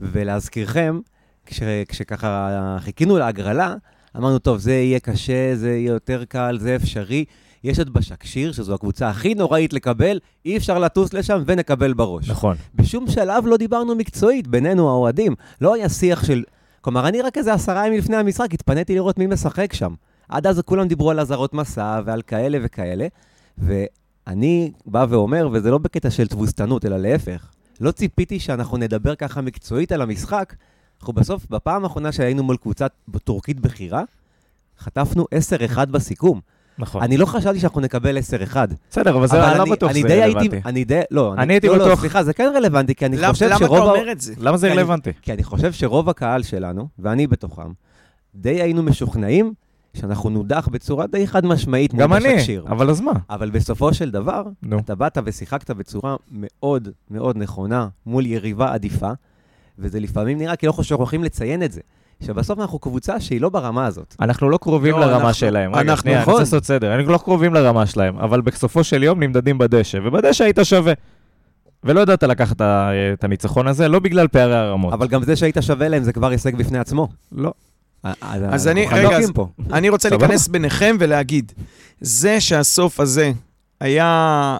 ולהזכירכם, כש, כשככה חיכינו להגרלה, אמרנו, טוב, זה יהיה קשה, זה יהיה יותר קל, זה אפשרי. יש את בשקשיר, שזו הקבוצה הכי נוראית לקבל, אי אפשר לטוס לשם ונקבל בראש. נכון. בשום שלב לא דיברנו מקצועית בינינו, האוהדים. לא היה שיח של... כלומר, אני רק איזה עשרה ימים לפני המשחק התפניתי לראות מי משחק שם. עד אז כולם דיברו על אזהרות מסע ועל כאלה וכאלה, ואני בא ואומר, וזה לא בקטע של תבוסתנות, אלא להפך, לא ציפיתי שאנחנו נדבר ככה מקצועית על המשחק. אנחנו בסוף, בפעם האחרונה שהיינו מול קבוצה טורקית בכירה, חטפנו 10-1 בסיכום. נכון. אני לא חשבתי שאנחנו נקבל 10-1. בסדר, אבל זה אבל לא אני- בטוח אני שזה רלוונטי. אני די, לא, אני הייתי לא, לא, בטוח- סליחה, זה כן רלוונטי, כי אני למה חושב למה אתה שרוב... ה- אומר את זה? למה זה כי אני- רלוונטי? כי אני חושב שרוב הקהל שלנו, ואני בתוכם, די היינו משוכנעים שאנחנו נודח בצורה די חד משמעית מול גם אני. אבל אז מה? אבל בסופו של דבר, נו. אתה באת ושיחקת בצורה מאוד מאוד נכונה מול יריבה עדיפה, וזה לפעמים נראה כאילו אנחנו שוכחים לציין את זה. שבסוף אנחנו קבוצה שהיא לא ברמה הזאת. אנחנו לא קרובים לא, לרמה אנחנו- שלהם. רגע, אנחנו- שנייה, אני נכון. רוצה לעשות סדר. אנחנו לא קרובים לרמה שלהם, אבל בסופו של יום נמדדים בדשא, ובדשא היית שווה. ולא ידעת לקחת את הניצחון הזה, לא בגלל פערי הרמות. אבל גם זה שהיית שווה להם זה כבר הישג בפני עצמו. לא. אז אני- רגע, אז-. אני רוצה. להיכנס ביניכם ולהגיד, זה שהסוף הזה היה,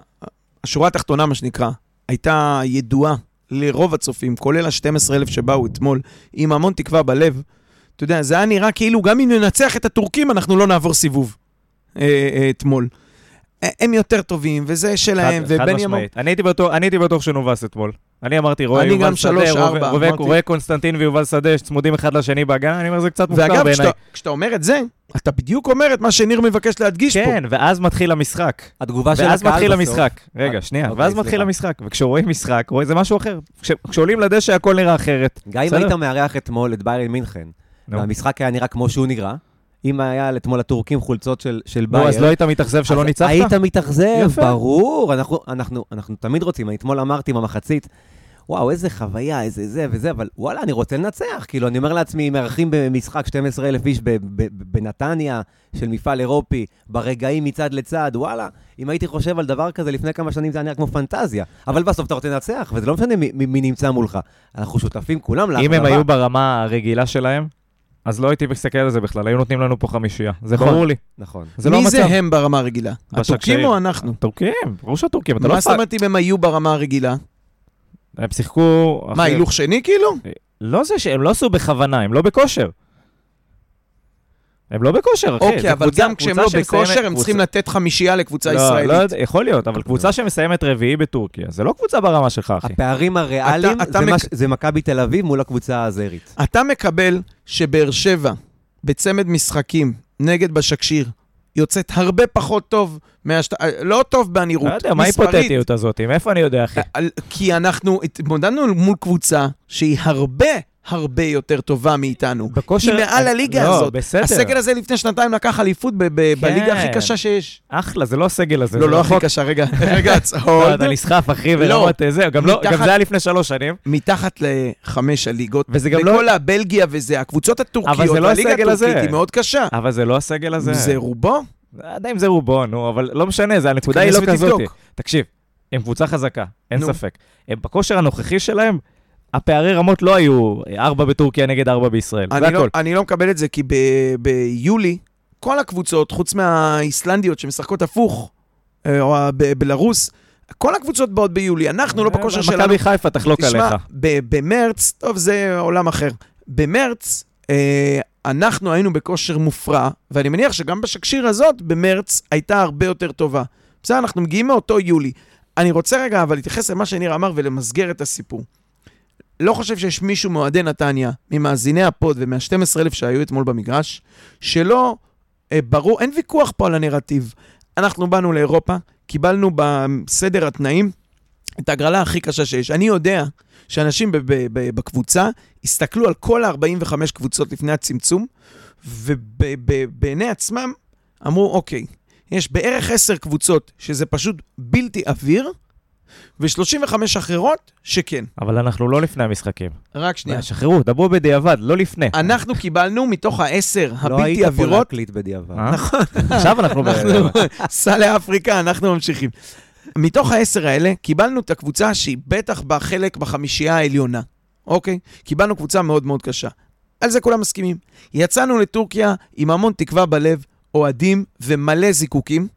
השורה התחתונה, מה שנקרא, הייתה ידועה לרוב הצופים, כולל ה-12,000 שבאו אתמול, עם המון תקווה בלב. אתה יודע, זה היה נראה כאילו גם אם ננצח את הטורקים, אנחנו לא נעבור סיבוב אה, אה, אתמול. אה, הם יותר טובים, וזה שלהם, חד- חד ובני אמר... משמעית. אני הייתי בטוח- אני הייתי בטוח שנובס אתמול. אני אמרתי, רואה יובל שדה, רואה- קונסטנטין ויובל שדה צמודים אחד לשני בהגנה, אני אומר, זה קצת מופקר ואגב, בעיניי. כשאתה, כשאתה אומר את זה, אתה בדיוק אומר את מה שניר מבקש להדגיש פה. כן, ואז מתחיל המשחק. התגובה של ואז הקהל מתחיל בסוף- המשחק. רגע, אה, שנייה. אוקיי, ואז. מתחיל המשחק. וכשרואים משחק, רואים זה משהו אחר. כש- כשעולים לדשא הכל נראה אחרת. גם אם? היית מארח אתמול את ביירן מינכן. והמשחק היה נראה כמו שהוא נראה, אם היה אתמול הטורקים חולצות של, של נו, ביירן, אז לא היית מתאכזב שלא ניצחת? היית מתאכזב. ברור. אנחנו, אנחנו, אנחנו תמיד רוצים, אני אתמול אמרתי במחצית, וואו, איזה חוויה, איזה זה וזה, אבל וואלה, אני רוצה לנצח. כאילו, אני אומר לעצמי, מארחים במשחק 12,000 איש בנתניה, של מפעל אירופי, ברגעים מצד לצד, וואלה, אם הייתי חושב על דבר כזה לפני כמה שנים, זה היה נראה כמו פנטזיה. אבל בסוף אתה רוצה לנצח, וזה לא משנה מי, מי, נמצא מולך. אנחנו שותפים כולם אם לאכזבה. הם היו ברמה הרגילה שלהם, אז לא הייתי מסתכל על זה בכלל, היו נותנים לנו פה חמישייה. זה נכון. ברור לי. נכון. זה לא מי המצב. זה הם ברמה הרגילה? הטורקים או אנחנו? טורקים, ברור שהטורקים, אתה לא מה זאת. אומרת אם הם היו ברמה הרגילה? הם שיחקו... מה, הילוך שני כאילו? לא זה שהם לא עשו בכוונה, הם לא בכושר. הם לא בכושר, אחי. אוקיי, אבל קבוצה- גם כשהם לא בכושר, הם צריכים לתת חמישייה לקבוצה לא, לא ישראלית. יודע, יכול להיות, אבל קבוצה שמסיימת רביעי בטורקיה, זה לא קבוצה ברמה שלך, אחי. הפערים הריאליים אתה- אתה זה, מק- מק... זה מכבי תל אביב מול הקבוצה האזרית. אתה מקבל שבאר שבע, בצמד משחקים, נגד בשקשיר, יוצאת הרבה פחות טוב מהשת... לא טוב בנראות, לא יודע, מה. ההיפותטיות הזאת? מאיפה אני יודע, אחי? על- כי אנחנו התמודדנו מול קבוצה שהיא הרבה הרבה יותר טובה מאיתנו. בכושר... היא מעל הליגה לא, הזאת. בסדר. הסגל הזה לפני שנתיים לקח אליפות ב- ב- בליגה הכי קשה שיש. אחלה, זה לא הסגל הזה. לא, לא הכי. קשה, רגע, רגע, לא, עצור. אתה נסחף, אחי, לא. ברמות זה, גם לא- גם זה היה לפני שלוש שנים. מתחת לחמש הליגות. וזה גם לא... וכל הבלגיה וזה, הקבוצות הטורקיות, לא הזה. הטורקית היא מאוד קשה. אבל זה לא הסגל הזה. זה רובו? לא אם זה רובו, נו, אבל לא משנה, זה הנקודה היא לא כזאת. תקשיב, הם קבוצה חזקה, אין. ספק. הם בכושר הנוכחי שלהם, הפערי רמות לא היו ארבע בטורקיה נגד ארבע בישראל, זה לא- הכל. אני לא מקבל את זה, כי ב- ביולי, כל הקבוצות, חוץ מהאיסלנדיות שמשחקות הפוך, אה, או הבלרוס, כל הקבוצות באות ביולי, אנחנו לא בכושר שלנו. אה, מכבי חיפה תחלוק תשמע, עליך. ב- במרץ, טוב, זה עולם אחר. במרץ, אה, אנחנו היינו בכושר מופרע, ואני מניח שגם בשקשיר הזאת, במרץ, הייתה הרבה יותר טובה. בסדר, אנחנו מגיעים מאותו יולי. אני רוצה רגע, אבל להתייחס למה שניר אמר ולמסגר את הסיפור. לא חושב שיש מישהו מאוהדי נתניה, ממאזיני הפוד ומה-12,000 שהיו אתמול במגרש, שלא אה, ברור, אין ויכוח פה על הנרטיב. אנחנו באנו לאירופה, קיבלנו בסדר התנאים את ההגרלה הכי קשה שיש. אני יודע שאנשים בקבוצה הסתכלו על כל ה-45 קבוצות לפני הצמצום, ובעיני עצמם אמרו, אוקיי, יש בערך 10 קבוצות שזה פשוט בלתי עביר, ו-35 אחרות שכן. אבל אנחנו לא לפני המשחקים. רק שנייה. שחררו, דברו בדיעבד, לא לפני. אנחנו קיבלנו מתוך העשר לא הבלתי היית פה עבירות, להקליט בדיעבד. אה? עכשיו אנחנו... סע לאפריקה, אנחנו ממשיכים. מתוך העשר האלה, קיבלנו את הקבוצה שהיא בטח בחלק בחמישייה העליונה, אוקיי? קיבלנו קבוצה מאוד מאוד קשה. על זה כולם מסכימים. יצאנו לטורקיה עם המון תקווה בלב, אוהדים ומלא זיקוקים,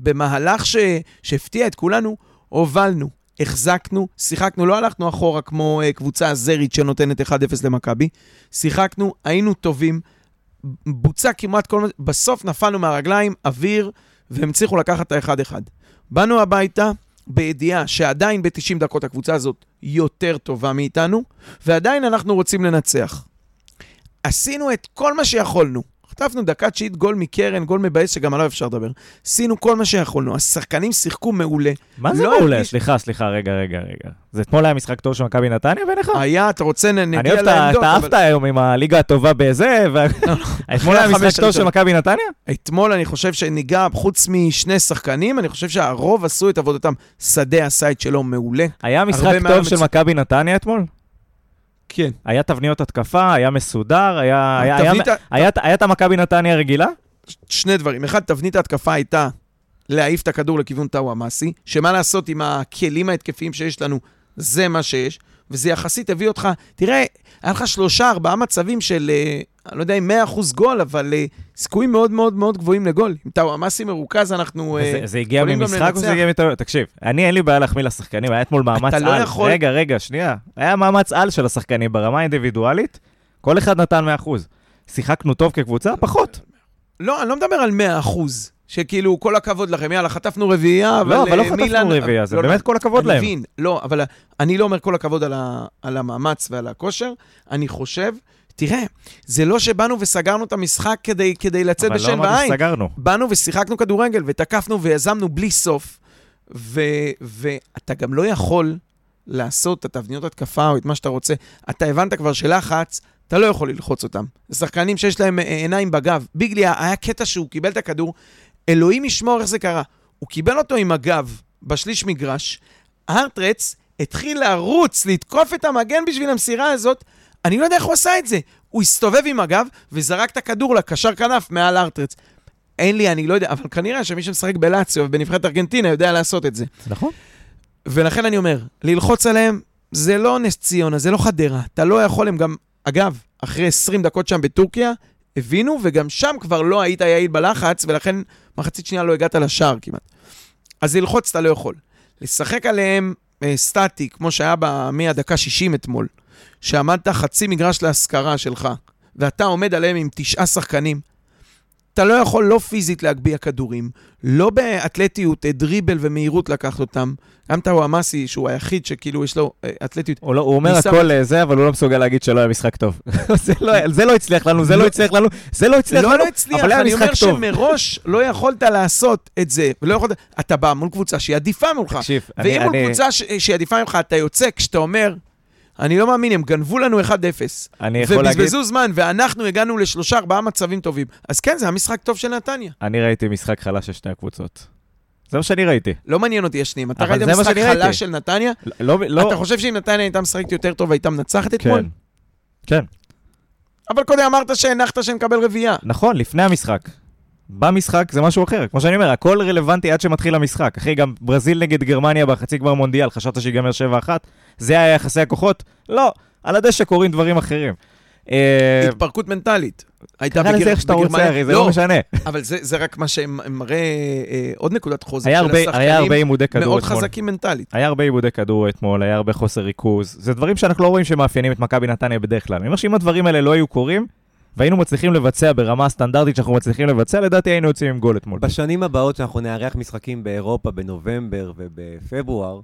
ובמהלך ש... שהפתיע את כולנו, הובלנו, החזקנו, שיחקנו, לא הלכנו אחורה כמו uh, קבוצה הזרית שנותנת 1-0 למכבי, שיחקנו, היינו טובים, בוצע כמעט כל. בסוף נפלנו מהרגליים, אוויר, והם הצליחו לקחת את האחד-אחד. באנו הביתה בידיעה שעדיין ב-90 דקות הקבוצה הזאת יותר טובה מאיתנו, ועדיין אנחנו רוצים לנצח. עשינו את כל מה שיכולנו. חטפנו דקה תשיעית גול מקרן, גול מבאס שגם עליו אפשר לדבר. עשינו כל מה שיכולנו. השחקנים שיחקו מעולה. מה זה לא מעולה? הרגיש- סליחה, סליחה, רגע, רגע, רגע. זה אתמול היה משחק טוב של מכבי נתניה בעיניך? היה, אתה רוצה, אני נגיע אוהב את ה- לעמדות, אתה אבל אהבת היום עם הליגה הטובה בזה, ו- אתמול היה משחק טוב של. מכבי נתניה? אתמול אני חושב שניגע, חוץ משני שחקנים, אני חושב שהרוב עשו את עבודתם. שדה עשה את שלו מעולה. היה משחק טוב של מכבי נתניה אתמול? כן. היה תבניות התקפה, היה מסודר, היה... היה- היה- ה- היה היה את המכבי נתניה הרגילה? שני דברים. אחד, תבנית ההתקפה הייתה להעיף את הכדור לכיוון טאו המאסי, שמה לעשות עם הכלים ההתקפיים שיש לנו, זה מה שיש, וזה יחסית הביא אותך, תראה, היה לך שלושה, ארבעה מצבים של, אה, אני לא יודע אם 100% גול, אבל אה, סיכויים מאוד מאוד מאוד גבוהים לגול. עם טאו המאסי מרוכז, אנחנו... אה, זה- זה הגיע יכולים גם ממשחק או לנצח. שזה הגיע מטעויות? תקשיב, אני אין לי בעיה להחמיא לשחקנים, היה אתמול מאמץ אתה לא על. יכול- רגע, רגע, שנייה. היה מאמץ על של השחקנים ברמה האינדיבידואלית, כל אחד נתן 100%. שיחקנו טוב כקבוצה? פחות. לא, אני לא מדבר על 100%. שכאילו, כל הכבוד לכם, יאללה, חטפנו רביעייה, אבל... לא, אבל לא אה, חטפנו מילאן- רביעייה, זה לא, באמת כל הכבוד אני להם. מבין, לא, אבל אני לא אומר כל הכבוד על, ה, על המאמץ ועל הכושר, אני חושב, תראה, זה לא שבאנו וסגרנו את המשחק כדי, כדי לצאת אבל לא בשן אמרתי בעין. שסגרנו. באנו ושיחקנו כדורגל, ותקפנו ויזמנו בלי סוף, ו, ואתה גם לא יכול לעשות את התבניות התקפה או את מה שאתה רוצה. אתה הבנת כבר שלחץ, אתה לא יכול ללחוץ אותם. שחקנים שיש להם אה, עיניים בגב. ביגלי, היה קטע שהוא קיבל את הכדור, אלוהים ישמור איך זה קרה. הוא קיבל אותו עם הגב בשליש מגרש, הארטרץ התחיל לרוץ, לתקוף את המגן בשביל המסירה הזאת. אני לא יודע איך הוא עשה את זה. הוא הסתובב עם הגב וזרק את הכדור לקשר כנף מעל הארטרץ. אין לי, אני לא יודע, אבל כנראה שמי שמשחק בלאציו ובנבחרת ארגנטינה יודע לעשות את זה. נכון. ולכן אני אומר, ללחוץ עליהם זה לא נס ציונה, זה לא חדרה. אתה לא יכול, הם גם, אגב, אחרי 20 דקות שם בטורקיה, הבינו, וגם שם כבר לא היית יעיל בלחץ, ולכן מחצית שנייה לא הגעת לשער כמעט. אז ללחוץ אתה לא יכול. לשחק עליהם אה, סטטי, כמו שהיה ב- מהדקה 60 אתמול, שעמדת חצי מגרש להשכרה שלך, ואתה עומד עליהם עם תשעה שחקנים, אתה לא יכול לא פיזית להגביה כדורים, לא באתלטיות, אה, דריבל ומהירות לקחת אותם. גם טאוואמאסי, שהוא היחיד שכאילו יש לו אה, אתלטיות. הוא, לא, הוא אומר ניסה- הכל אה, זה, אבל הוא לא מסוגל להגיד שלא היה משחק טוב. זה, לא, זה לא הצליח לנו, זה לא הצליח לנו, זה לא הצליח לא, לנו, לא הצליח, אבל היה אני אומר משחק טוב. שמראש לא יכולת לעשות את זה, ולא יכולת... אתה בא מול קבוצה שהיא עדיפה מולך. תקשיב, אני... ואם מול אני- קבוצה שהיא עדיפה ממך, אתה יוצא כשאתה אומר, אני לא מאמין, הם גנבו לנו 1-0. אני יכול להגיד, ובזבזו זמן, ואנחנו הגענו לשלושה, ארבעה מצבים טובים. אז כן, זה היה משחק טוב של נתניה. אני ראיתי משחק חלש של שתי הקבוצות. זה מה שאני ראיתי. לא מעניין אותי השניים. אתה ראית משחק שאני ראיתי. חלש של נתניה? לא, לא, אתה חושב שאם נתניה הייתה משחקת יותר טוב, הייתה מנצחת אתמול? כן. כן, אבל קודם אמרת שהנחת שנקבל רביעייה. נכון, לפני המשחק. במשחק זה משהו אחר. כמו שאני אומר, הכל רלוונטי עד שמתחיל המשחק. אחי, גם ברזיל נגד גרמניה בחצי גמר מונדיאל, חשבת שיגמר 7-1? זה היה יחסי הכוחות? לא, על הדשא קורים דברים אחרים. אה, התפרקות מנטלית. הייתה תקרא לזה בגר- איך שאתה רוצה, בגרמניה. אחי, זה לא משנה. אבל זה רק מה שמראה אה, עוד נקודת חוזק של הרבה- היה הרבה השחקנים, עימודי כדור מאוד אתמול. חזקים מנטלית. היה הרבה עיבודי כדור אתמול, היה הרבה חוסר ריכוז. זה דברים שאנחנו לא רואים שמאפיינים את מכבי נתניה בדרך כלל. אני אומר שאם הדברים האלה לא היו קורים, והיינו מצליחים לבצע ברמה הסטנדרטית שאנחנו מצליחים לבצע, לדעתי היינו יוצאים עם גול אתמול. בשנים הבאות שאנחנו נארח משחקים באירופה בנובמבר ובפברואר,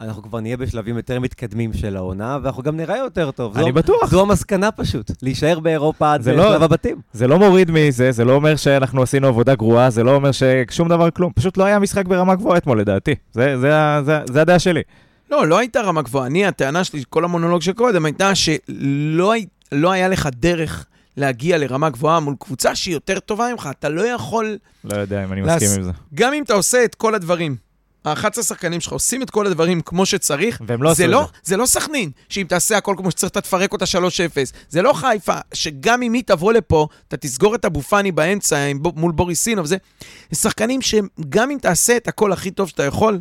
אנחנו כבר נהיה בשלבים יותר מתקדמים של העונה, ואנחנו גם נראה יותר טוב. זו- אני בטוח. זו המסקנה פשוט, להישאר באירופה עד זה לא- שלב הבתים. זה לא מוריד מזה, זה לא אומר שאנחנו עשינו עבודה גרועה, זה לא אומר ששום דבר כלום. פשוט לא היה משחק ברמה גבוהה אתמול, לדעתי. זה, זה, זה, זה הדעה שלי. לא, לא הייתה רמה גבוהה. אני, הטענה שלי, כל המונולוג שקודם, הייתה שלא לא היה לך דרך להגיע לרמה גבוהה מול קבוצה שהיא יותר טובה ממך. אתה לא יכול, לא יודע אם אני לס- מסכים עם זה. גם אם אתה עושה את כל הדברים, ה-11 שחקנים שלך עושים את כל הדברים כמו שצריך, והם לא עשו זה את לא, זה. זה לא סכנין, שאם תעשה הכל כמו שצריך, אתה תפרק אותה 3-0. זה לא חיפה, שגם אם היא תבוא לפה, אתה תסגור את אבו פאני באמצע עם, מול בוריסינוב. זה שחקנים שגם אם תעשה את הכל הכי טוב שאתה יכול,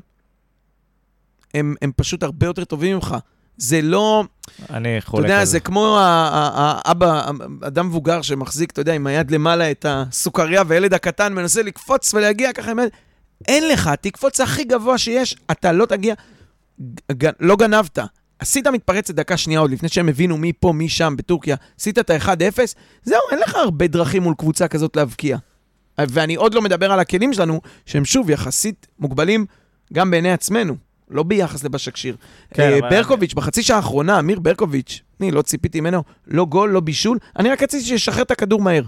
הם, הם פשוט הרבה יותר טובים ממך. זה לא, אני אתה חולק יודע, על זה זה. כמו ה- ה- האבא, אדם מבוגר שמחזיק, אתה יודע, עם היד למעלה את הסוכריה, והילד הקטן מנסה לקפוץ ולהגיע ככה עם היד. אין לך, תקפוץ הכי גבוה שיש, אתה לא תגיע, ג- לא גנבת. עשית מתפרצת דקה שנייה עוד לפני שהם הבינו מי פה, מי שם בטורקיה, עשית את ה-1-0, זהו, אין לך הרבה דרכים מול קבוצה כזאת להבקיע. ואני עוד לא מדבר על הכלים שלנו, שהם שוב יחסית מוגבלים גם בעיני עצמנו, לא ביחס לבשקשיר. כן, אה, אבל- ברקוביץ', בחצי שעה האחרונה, אמיר ברקוביץ', אני לא ציפיתי ממנו, לא גול, לא בישול, אני רק רציתי שישחרר את הכדור מהר,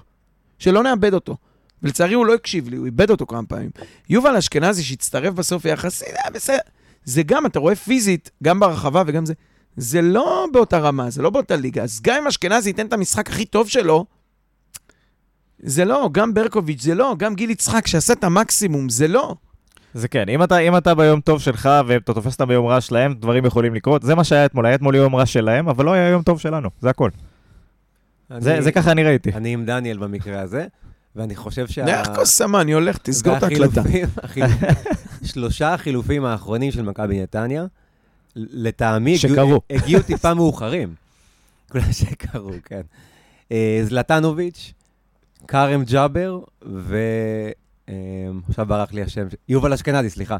שלא נאבד אותו. ולצערי הוא לא הקשיב לי, הוא איבד אותו כמה פעמים. יובל אשכנזי שהצטרף בסוף יחסית, היה בסדר. זה גם, אתה רואה פיזית, גם ברחבה וגם זה, זה לא באותה רמה, זה לא באותה ליגה. אז גם אם אשכנזי ייתן את המשחק הכי טוב שלו, זה לא, גם ברקוביץ' זה לא, גם גיל יצחק שעשה את המקסימום, זה לא. זה כן, אם אתה, אם אתה ביום טוב שלך ואתה תופס אותם ביום רע שלהם, דברים יכולים לקרות. זה מה שהיה אתמול, היה אתמול יום רע שלהם, אבל לא היה יום טוב שלנו, זה הכל. זה, אני- זה ככה אני ראיתי. אני עם דניאל במקרה הזה, ואני חושב שה... לך כוס סמה, אני הולך, תסגור את ההקלטה. שלושה החילופים האחרונים של מכבי נתניה, לטעמי שקרו. הגיעו טיפה מאוחרים. כולם שקרו, כן. אה, זלטנוביץ', כרם ג'אבר, ו... אה, עכשיו ברח לי השם, יובל אשכנזי, סליחה.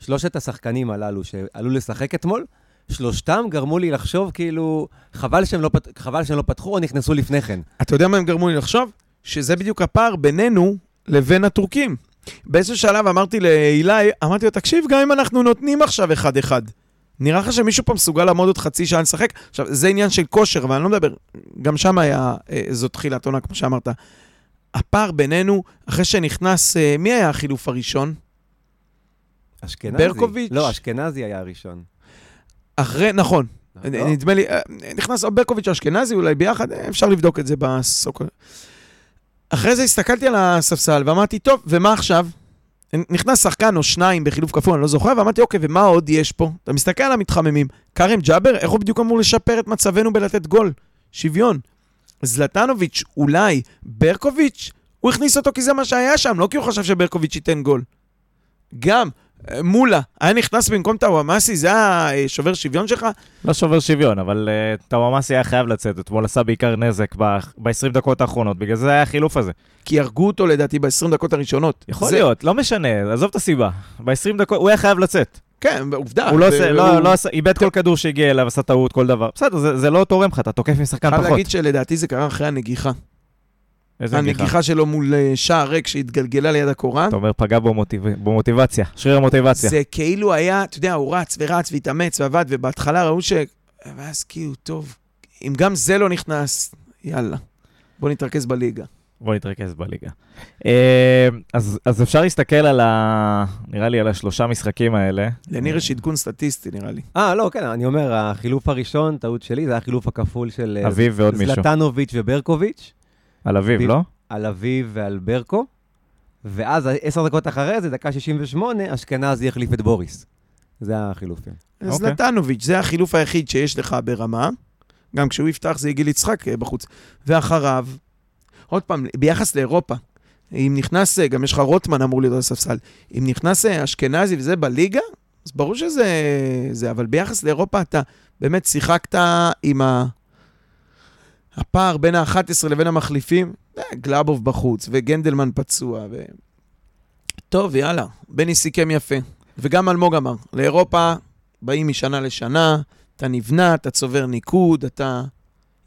שלושת השחקנים הללו שעלו לשחק אתמול, שלושתם גרמו לי לחשוב כאילו, חבל שהם לא, פת... חבל שהם לא פתחו או נכנסו לפני כן. אתה יודע מה הם גרמו לי לחשוב? שזה בדיוק הפער בינינו לבין הטורקים. באיזשהו שלב אמרתי לאילי, אמרתי לו, תקשיב, גם אם אנחנו נותנים עכשיו אחד-אחד, נראה לך שמישהו פה מסוגל לעמוד עוד חצי שעה לשחק? עכשיו, זה עניין של כושר, ואני לא מדבר, גם שם היה, אה, זו תחילת עונה, כמו שאמרת. הפער בינינו, אחרי שנכנס, אה, מי היה החילוף הראשון? אשכנזי. ברקוביץ'. לא, אשכנזי היה הראשון. אחרי, נכון, לא? נדמה לי, אה, נכנס ברקוביץ' אשכנזי אולי ביחד, אה, אפשר לבדוק את זה בסוקר. אחרי זה הסתכלתי על הספסל ואמרתי, טוב, ומה עכשיו? נכנס שחקן או שניים בחילוף כפול, אני לא זוכר, ואמרתי, אוקיי, ומה עוד יש פה? אתה מסתכל על המתחממים. כרם ג'אבר, איך הוא בדיוק אמור לשפר את מצבנו בלתת גול? שוויון. זלטנוביץ', אולי, ברקוביץ', הוא הכניס אותו כי זה מה שהיה שם, לא כי הוא חשב שברקוביץ' ייתן גול. גם, מולה, היה נכנס במקום טאוואמאסי, זה היה אה, שובר שוויון שלך? לא שובר שוויון, אבל uh, טוואמאסי היה חייב לצאת, אתמול עשה בעיקר נזק ב-20 דקות האחרונות, בגלל זה היה החילוף הזה. כי הרגו אותו לדעתי ב-20 דקות הראשונות. יכול זה, להיות, לא משנה, עזוב את הסיבה. ב-20 דקות, הוא היה חייב לצאת. כן, עובדה. הוא לא עושה, לא, לא עשה, איבד כל כדור שהגיע אליו, עשה טעות, כל דבר. בסדר, זה, זה לא תורם לך, אתה תוקף עם שחקן חייב פחות. להגיד שלדעתי זה קרה אחרי הנגיחה. איזה נגיחה? הנגיחה שלו מול אה, שער ריק שהתגלגלה ליד הקורה. אתה אומר, פגע במוטיב... במוטיבציה, שריר המוטיבציה. זה כאילו היה, אתה יודע, הוא רץ ורץ והתאמץ ועבד, ובהתחלה ראו ש... ואז כאילו, טוב, אם גם זה לא נכנס, יאללה, בוא נתרכז בליגה. בוא נתרכז בליגה. אה, אז, אז אפשר להסתכל על ה... נראה לי על השלושה משחקים האלה. לניר יש עדכון סטטיסטי, נראה לי. אה, לא, כן, אני אומר, החילוף הראשון, טעות שלי, זה היה החילוף הכפול של אה, אביב ועוד מישהו. זלטנוביץ' וברקוביץ', על אביב. לא? על אביב ועל ברקו, ואז עשר דקות אחרי זה, דקה 68, אשכנזי החליף את בוריס. זה החילופים. אוקיי. זלטנוביץ', זה החילוף היחיד שיש לך ברמה. גם כשהוא יפתח זה יגיל יצחק אה, בחוץ. ואחריו, עוד פעם, ביחס לאירופה, אם נכנס, אה, גם יש לך רוטמן אמור להיות על הספסל, אם נכנס אה, אשכנזי וזה בליגה, אז ברור שזה... זה, אבל ביחס לאירופה אתה באמת שיחקת עם ה... הפער בין ה-11 לבין המחליפים, אה, גלאבוב בחוץ, וגנדלמן פצוע, ו... טוב, יאללה, בני סיכם יפה. וגם אלמוג אמר, לאירופה באים משנה לשנה, אתה נבנה, אתה צובר ניקוד, אתה...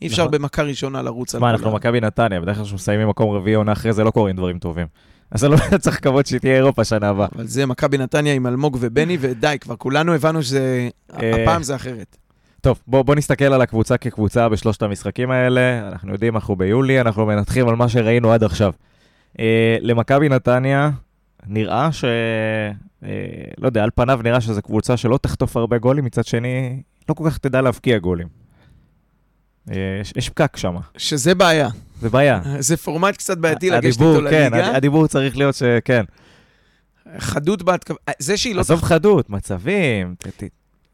אי אפשר נכון. במכה ראשונה לרוץ על מה, אנחנו מכבי נתניה, בדרך כלל כשאנחנו מסיימים מקום רביעי עונה אחרי זה לא קורים דברים טובים. אז זה לא צריך לקוות שהיא תהיה אירופה שנה הבאה. אבל זה מכבי נתניה עם אלמוג ובני, ודי, כבר כולנו הבנו שזה... אה, זה אחרת. טוב, בוא, בוא נסתכל על הקבוצה כקבוצה בשלושת המשחקים האלה. אנחנו יודעים, אנחנו ביולי, אנחנו מנתחים על מה שראינו עד עכשיו. אה, למכבי נתניה, נראה ש... אה, לא יודע, על פניו נראה שזו קבוצה שלא תחטוף הרבה גולים, מצד שני, לא כל כך תדע להבקיע גולים. אה, יש, פקק שם, שזה בעיה. זה בעיה. זה פורמט קצת בעייתי לגשת איתו כן, לליגה. הדיבור צריך להיות שכן. חדות בהתקפה. זה שהיא לא... עזוב חדות, מצבים,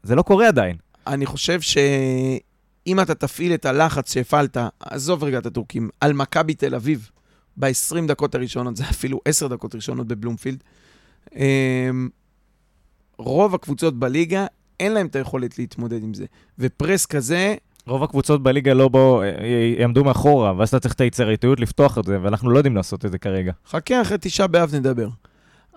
זה לא קורה עדיין. אני חושב שאם אתה תפעיל את הלחץ שהפעלת, עזוב רגע את הטורקים, על מכבי תל אביב ב-20 דקות הראשונות, זה אפילו 10 דקות ראשונות בבלומפילד, אמ, רוב הקבוצות בליגה, אין להם את היכולת להתמודד עם זה. ופרס כזה, רוב הקבוצות בליגה לא בו, יעמדו מאחורה, ואז אתה צריך את היצירתיות לפתוח את זה, ואנחנו לא יודעים לעשות את זה כרגע. חכה, אחרי תשעה באב נדבר.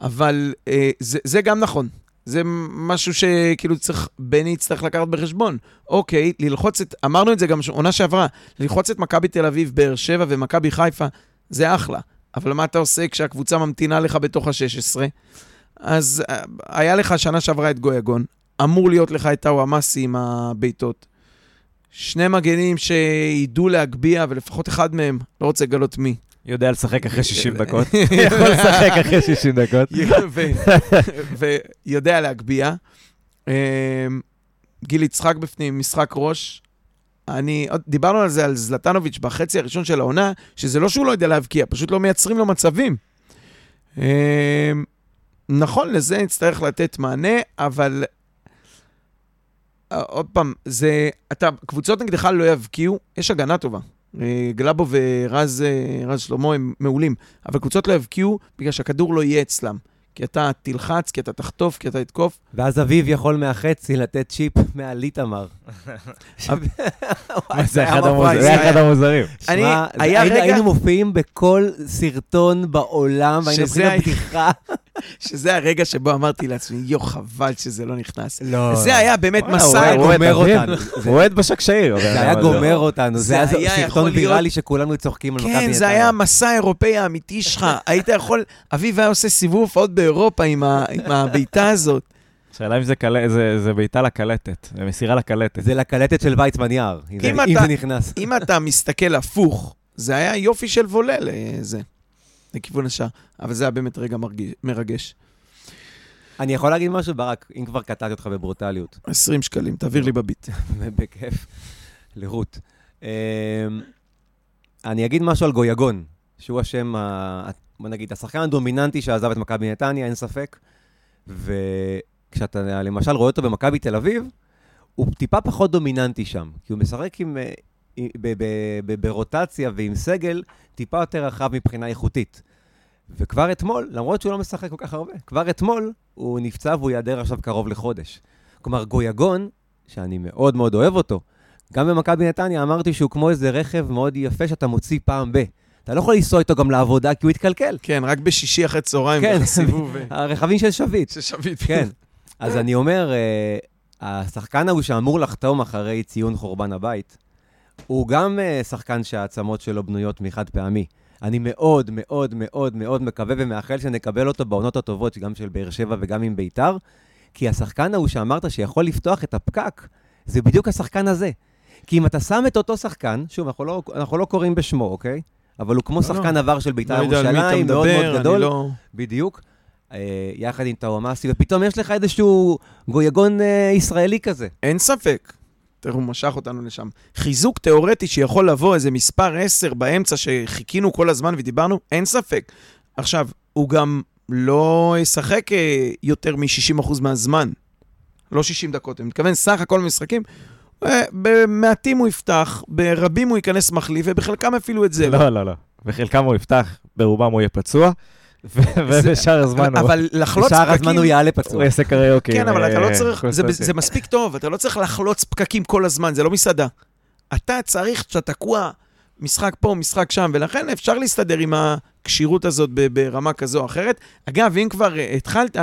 אבל אה, זה, זה גם נכון. זה משהו שכאילו צריך, בני יצטרך לקחת בחשבון. אוקיי, ללחוץ את, אמרנו את זה גם עונה שעברה, ללחוץ את מכבי תל אביב, באר שבע ומכבי חיפה, זה אחלה. אבל מה אתה עושה כשהקבוצה ממתינה לך בתוך ה-16? אז אה, היה לך שנה שעברה את גויגון, אמור להיות לך את טאוואמאסי עם הבעיטות. שני מגנים שידעו להגביה, ולפחות אחד מהם, לא רוצה לגלות מי. יודע לשחק אחרי 60 דקות. יכול לשחק אחרי 60 דקות. ויודע להגביה. אמ, גיל יצחק בפנים, משחק ראש. אני, דיברנו על זה, על זלטנוביץ' בחצי הראשון של העונה, שזה לא שהוא לא יודע להבקיע, פשוט לא מייצרים לו מצבים. אמ, נכון, לזה נצטרך לתת מענה, אבל אה, עוד פעם, זה, אתה, קבוצות נגדך לא יבקיעו, יש הגנה טובה. אה, גלאבו ורז אה, רז שלמה הם מעולים, אבל קבוצות לא יבקיעו בגלל שהכדור לא יהיה אצלם. כי אתה תלחץ, כי אתה תחטוף, כי אתה תתקוף. ואז אביב יכול מהחצי לתת צ'יפ מעל איתמר. מה, זה אחד המוזרים. היינו- מופיעים בכל סרטון בעולם, והיינו היה- לבדיחה. שזה הרגע שבו אמרתי לעצמי, יו, חבל שזה לא נכנס. לא. זה היה באמת מסע... הוא גומר? אותנו. זה- הוא אוהד בשקשאיר. זה היה גומר אותנו, זה זה היה סרטון ויראלי שכולנו צוחקים על מכבי כן, נתניה. זה היה המסע האירופאי האמיתי שלך. היית יכול... אביב היה עושה סיבוב הופעות באירופה עם הבעיטה הזאת. שאלה אם זה קל- זה- זה בעיטה לקלטת, זה מסירה לקלטת. זה לקלטת של ויצמן יער, אם זה- אם אם אתה- זה נכנס. אם אתה מסתכל הפוך, זה היה יופי של וולה לזה, לכיוון השער. אבל זה היה באמת רגע מרגיש- מרגש. אני יכול להגיד משהו, ברק, אם כבר קטעתי אותך בברוטליות. 20 שקלים, תעביר לי בביט. בכיף. לרות. אמ, אני אגיד משהו על גויגון, שהוא השם, בוא נגיד, השחקן הדומיננטי שעזב את מכבי נתניה, אין ספק. וכשאתה למשל רואה אותו במכבי תל אביב, הוא טיפה פחות דומיננטי שם, כי הוא משחק עם, אה, ברוטציה ועם סגל טיפה יותר רחב מבחינה איכותית. וכבר אתמול, למרות שהוא לא משחק כל כך הרבה, כבר אתמול הוא נפצע והוא ייעדר עכשיו קרוב לחודש. כלומר, גויגון, שאני מאוד מאוד אוהב אותו, גם במכבי נתניה אמרתי שהוא כמו איזה רכב מאוד יפה שאתה מוציא פעם ב. אתה לא יכול לנסוע איתו גם לעבודה כי הוא יתקלקל. כן, רק בשישי אחרי צהריים, כן. ככה סיבוב. הרכבים של שביט. ששביט. כן. אז אני אומר, אה, השחקן ההוא שאמור לחתום אחרי ציון חורבן הבית, הוא גם אה, שחקן שהעצמות שלו בנויות מחד פעמי. אני מאוד מאוד מאוד מאוד מקווה ומאחל שנקבל אותו בעונות הטובות, גם של באר שבע וגם עם ביתר, כי השחקן ההוא שאמרת שיכול לפתוח את הפקק, זה בדיוק השחקן הזה. כי אם אתה שם את אותו שחקן, שוב, אנחנו לא, אנחנו לא קוראים בשמו, אוקיי? אבל הוא כמו לא, שחקן עבר של בית"ר לא ירושלים, מאוד מדבר, מאוד אני גדול, לא... בדיוק, אה, יחד עם טאומאסי, ופתאום יש לך איזשהו גויגון אה, ישראלי כזה. אין ספק. תראו, הוא משך אותנו לשם. חיזוק תיאורטי שיכול לבוא איזה מספר 10 באמצע שחיכינו כל הזמן ודיברנו, אין ספק. עכשיו, הוא גם לא ישחק אה, יותר מ-60% מהזמן. לא 60 דקות, אני מתכוון סך הכל משחקים. אה, במעטים הוא יפתח, ברבים הוא ייכנס מחליף, ובחלקם אפילו את זה. לא, לא, לא. בחלקם הוא יפתח, ברובם הוא יהיה פצוע, ובשאר הזמן הוא אבל לחלוץ בשאר הזמן פקקים... הוא יעלה הוא פצוע. יעשה קריוקי. כן, אבל אתה לא צריך, זה, מספיק טוב, אתה לא צריך לחלוץ פקקים כל הזמן, זה לא מסעדה. אתה צריך, כשאתה תקוע משחק פה, משחק שם, ולכן אפשר להסתדר עם הכשירות הזאת ב- ברמה כזו או אחרת. אגב, אם כבר אה, התחלת,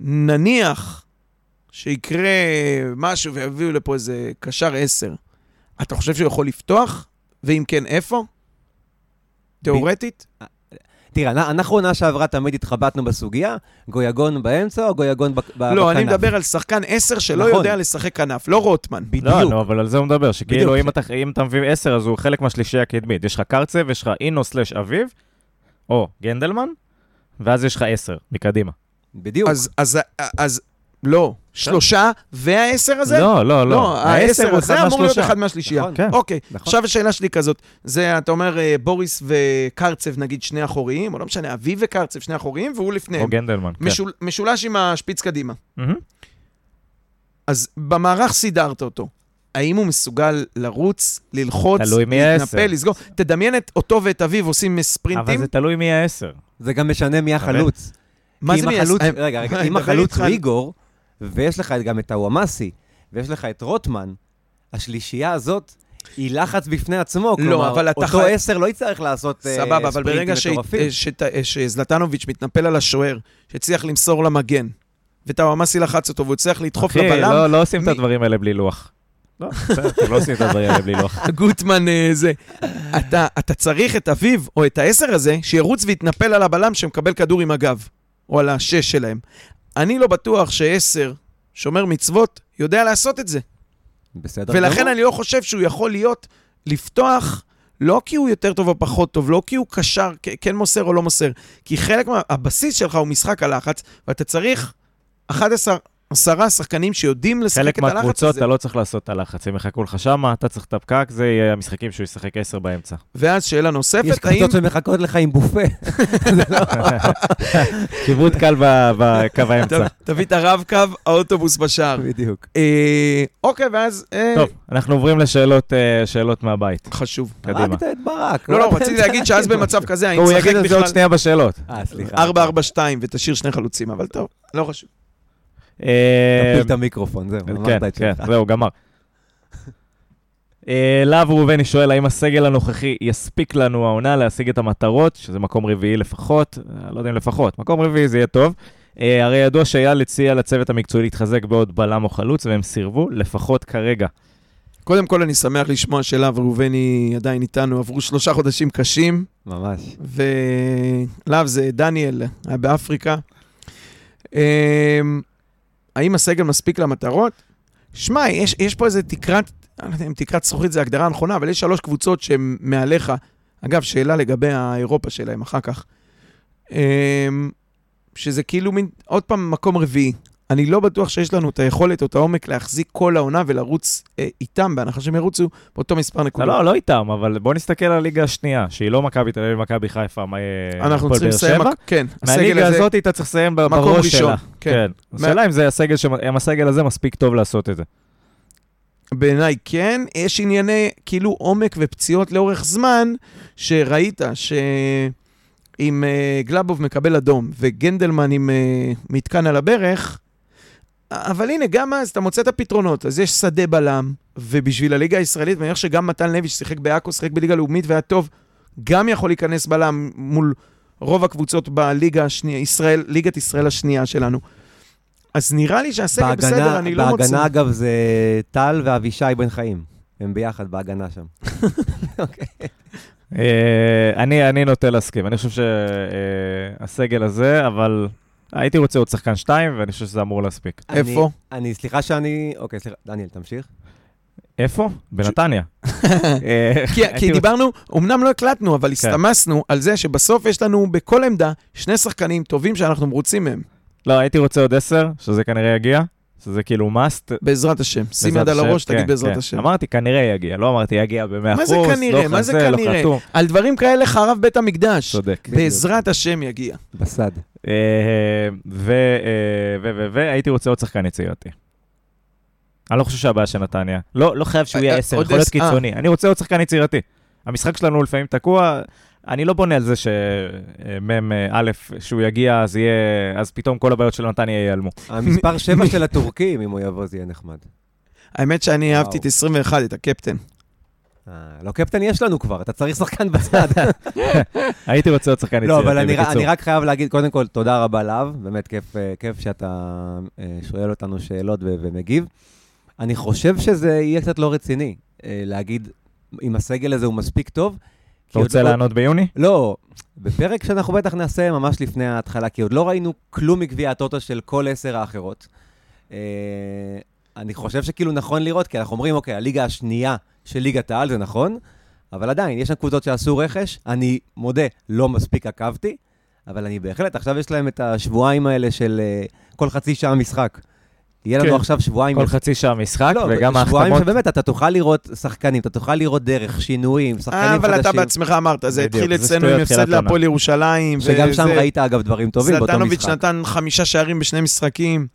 נניח שיקרה משהו ויביאו לפה איזה קשר 10, אתה חושב שהוא יכול לפתוח? ואם כן, איפה? תיאורטית? תראה, אנ- אנחנו עונה שעברה תמיד התחבטנו בסוגיה, גויגון באמצע או גויגון בכנף. לא, אני מדבר על שחקן 10 שלא נכון. יודע לשחק כנף, לא רוטמן. בדיוק. לא, לא, אבל על זה הוא מדבר, שכאילו. אם אתה, אם אתה מביא 10, אז הוא חלק מהשלישייה הקדמית. יש לך קרצב, יש לך אינו סלאש אביב, או גנדלמן, ואז יש לך 10 מקדימה. בדיוק. אז, אז, אז, לא, שלושה והעשר הזה? לא, לא, לא. לא, העשר הזה אמור להיות. אחד מהשלישייה. נכון. כן. אוקיי, נכון. עכשיו השאלה שלי כזאת, זה, אתה אומר, אה, בוריס וקרצב, נגיד, שני אחוריים, או לא משנה, אביב וקרצב, שני אחוריים, והוא או לפניהם. גנדלמן, כן. משול, משולש עם השפיץ קדימה. אז במערך סידרת אותו. האם הוא מסוגל לרוץ, ללחוץ. להתנפל, לסגור? תדמיין את אותו ואת אביו עושים אבל ספרינטים. זה תלוי מי העשר. זה גם משנה מי החלוץ. מה זה מי החלוץ, אה, רגע, רגע, אני אם החלוץ הוא איגור, ויש לך גם את הוואמאסי, ויש לך את רוטמן, השלישייה הזאת היא לחץ בפני עצמו. לא, כלומר, אבל אתה אותו חי- עשר לא יצטרך לעשות אה, סבבה, אבל ברגע ש- מטורפים. שת- שזלטנוביץ' מתנפל על השוער, שהצליח למסור למגן, וטוואמאסי לחץ אותו והוא הצליח לדחוף אחי, לבלם, לא, לא עושים את מי- הדברים האלה בלי לוח. לא, בסדר, אתם לא עושים את הדברים האלה בלי לוח. גוטמן אה, זה. אתה, אתה צריך את אביו, או את העשר הזה, שירוץ ויתנפל על הבלם שמקבל כדור עם הגב, או על השש שלהם. אני לא בטוח שעשר, שומר מצוות, יודע לעשות את זה. בסדר ולכן גמור. אני לא חושב שהוא יכול להיות, לפתוח, לא כי הוא יותר טוב או פחות טוב, לא כי הוא קשר, כן מוסר או לא מוסר, כי חלק מה... הבסיס שלך הוא משחק הלחץ, ואתה צריך 11, עשרה שחקנים שיודעים לשחק חלק את הלחץ מהקבוצות הזה. אתה לא צריך לעשות את הלחץ, הם יחכו לך שמה, אתה צריך את הפקק, זה יהיה המשחקים שהוא ישחק 10 באמצע. ואז שאלה יש נוספת, האם... קבוצות שמחכות לך עם בופה. כיבוד קל בקו האמצע. ת- תביא את הרב-קו, האוטובוס בשער. בדיוק. אה, אוקיי, ואז... אה, טוב, אנחנו עוברים לשאלות אה, שאלות מהבית. חשוב. קדימה. הרגת את ברק. לא, לא, רציתי להגיד שאז במצב. כזה, האם הוא תשחק יגיד את זה עוד בכלל שנייה בשאלות. אה, סליחה. 4-4-2 ותשאיר שני חלוצים, אבל טוב, לא חשוב. אה, תפיל את המיקרופון, זהו, כן, אמרת את כן, שלך. זהו, גמר. אה, להב ראובני שואל, האם הסגל הנוכחי יספיק לנו העונה להשיג את המטרות, שזה מקום רביעי לפחות, אה, לא יודע אם לפחות, מקום רביעי זה יהיה טוב. הרי ידוע שאייל הציע לצוות המקצועי להתחזק בעוד בלם או חלוץ, והם סירבו, לפחות כרגע. קודם כל, אני שמח לשמוע שלהב ראובני עדיין איתנו, עברו שלושה חודשים קשים, ממש. ולהב זה דניאל, היה באפריקה. האם הסגל מספיק למטרות? שמע, יש, יש פה איזה תקרת, אני לא יודע אם תקרת זכוכית זה הגדרה נכונה, אבל יש שלוש קבוצות שהן מעליך. אגב, שאלה לגבי האירופה שלהם אחר כך. אמ, שזה כאילו מין, עוד פעם, מקום רביעי. אני לא בטוח שיש לנו את היכולת או את העומק להחזיק כל העונה ולרוץ אה, איתם, בהנחה שהם ירוצו באותו מספר נקודות. לא, לא איתם, אבל בוא נסתכל על הליגה השנייה, שהיא לא מכבי תל אביב, מכבי חיפה, מה יהיה אנחנו הפועל צריכים לסיים, כן, מהליגה הזה, הזאת אתה צריך לסיים בראש. שלה. כן. כן. השאלה אם זה הסגל, ש- אם הסגל הזה מספיק טוב לעשות את זה. בעיניי כן, יש ענייני כאילו עומק ופציעות לאורך זמן, שראית שאם uh, גלאבוב מקבל אדום וגנדלמן עם uh, מתקן על הברך, אבל הנה, גם אז אתה מוצא את הפתרונות. אז יש שדה בלם, ובשביל הליגה הישראלית, ואני מניח שגם מתן לוי ששיחק בעכו, שיחק בליגה לאומית והיה טוב, גם יכול להיכנס בלם מול רוב הקבוצות בליגה השנייה, ישראל, ליגת ישראל השנייה שלנו. אז נראה לי שהסגל בסדר, אני לא מוצא. בהגנה, אגב, זה טל ואבישי בן חיים. הם ביחד בהגנה שם. אוקיי. אה, אני אני נוטה להסכים, אני חושב שהסגל הזה, אבל הייתי רוצה עוד שחקן שתיים, ואני חושב שזה אמור להספיק. איפה? אני, אני, סליחה שאני... אוקיי, סליחה, דניאל, תמשיך. איפה? בנתניה. אה, כי, הייתי כי רוצה- דיברנו, אמנם לא הקלטנו, כן. אבל הסתמסנו על זה שבסוף יש לנו בכל עמדה שני שחקנים טובים שאנחנו מרוצים מהם, לא, הייתי רוצה עוד עשר, שזה כנראה יגיע, שזה כאילו must. בעזרת השם. שים יד על השם, הראש, תגיד כן, בעזרת כן. השם. אמרתי, כנראה יגיע, לא אמרתי יגיע ב-100%, מה זה כנראה? לא מה זה לא כנראה? על דברים כאלה חרב בית המקדש. צודק. בעזרת השם יגיע. בסד. אה, ו- אה, ו- ו- והייתי רוצה עוד שחקן יצירתי. אני לא חושב שהבעיה של נתניה. לא לא חייב שהוא אה, יהיה אה, עשר, עוד יכול להיות אה. קיצוני. אני רוצה עוד שחקן יצירתי. המשחק שלנו לפעמים תקוע, אני לא בונה על זה שמ"ם א', שהוא יגיע, אז יהיה, אז פתאום כל הבעיות של נתניה ייעלמו. המספר 7 של הטורקים, אם הוא יבוא, זה יהיה נחמד. האמת שאני וואו. אהבתי את 21, את הקפטן. אה, לא קפטן יש לנו כבר, אתה צריך שחקן בצד. הייתי רוצה עוד שחקן יצירתי, לא, אבל אני, בקיצור. אני רק חייב להגיד, קודם כל, תודה רבה להב, באמת כיף, אה, שאתה אה, שואל אותנו שאלות ו- ומגיב. אני חושב שזה יהיה קצת לא רציני, אה, להגיד אם הסגל הזה הוא מספיק טוב. אתה רוצה לא- לענות ביוני? לא, בפרק שאנחנו בטח נעשה ממש לפני ההתחלה, כי עוד לא ראינו כלום מגביע הטוטו של כל עשר האחרות. אה, אני חושב שכאילו נכון לראות, כי אנחנו אומרים, אוקיי, הליגה השנייה של ליגת העל, זה נכון, אבל עדיין, יש שם קבוצות שעשו רכש, אני מודה, לא מספיק עקבתי, אבל אני בהחלט, עכשיו יש להם את השבועיים האלה של אה, כל חצי שעה משחק. יהיה לנו כן. עכשיו שבועיים... כל חצי שעה משחק, לא, וגם שבועיים ההחתמות... שבאמת אתה תוכל לראות שחקנים, אתה תוכל לראות דרך, שינויים, אה, שחקנים אבל אתה חדשים. בעצמך אמרת, זה בדיוק, התחיל זה אצלנו עם הפסד. להפועל ירושלים. שגם שם וזה- ראית, אגב, דברים טובים באותו זלטנוביץ' משחק. נתן חמישה שערים בשני משחקים.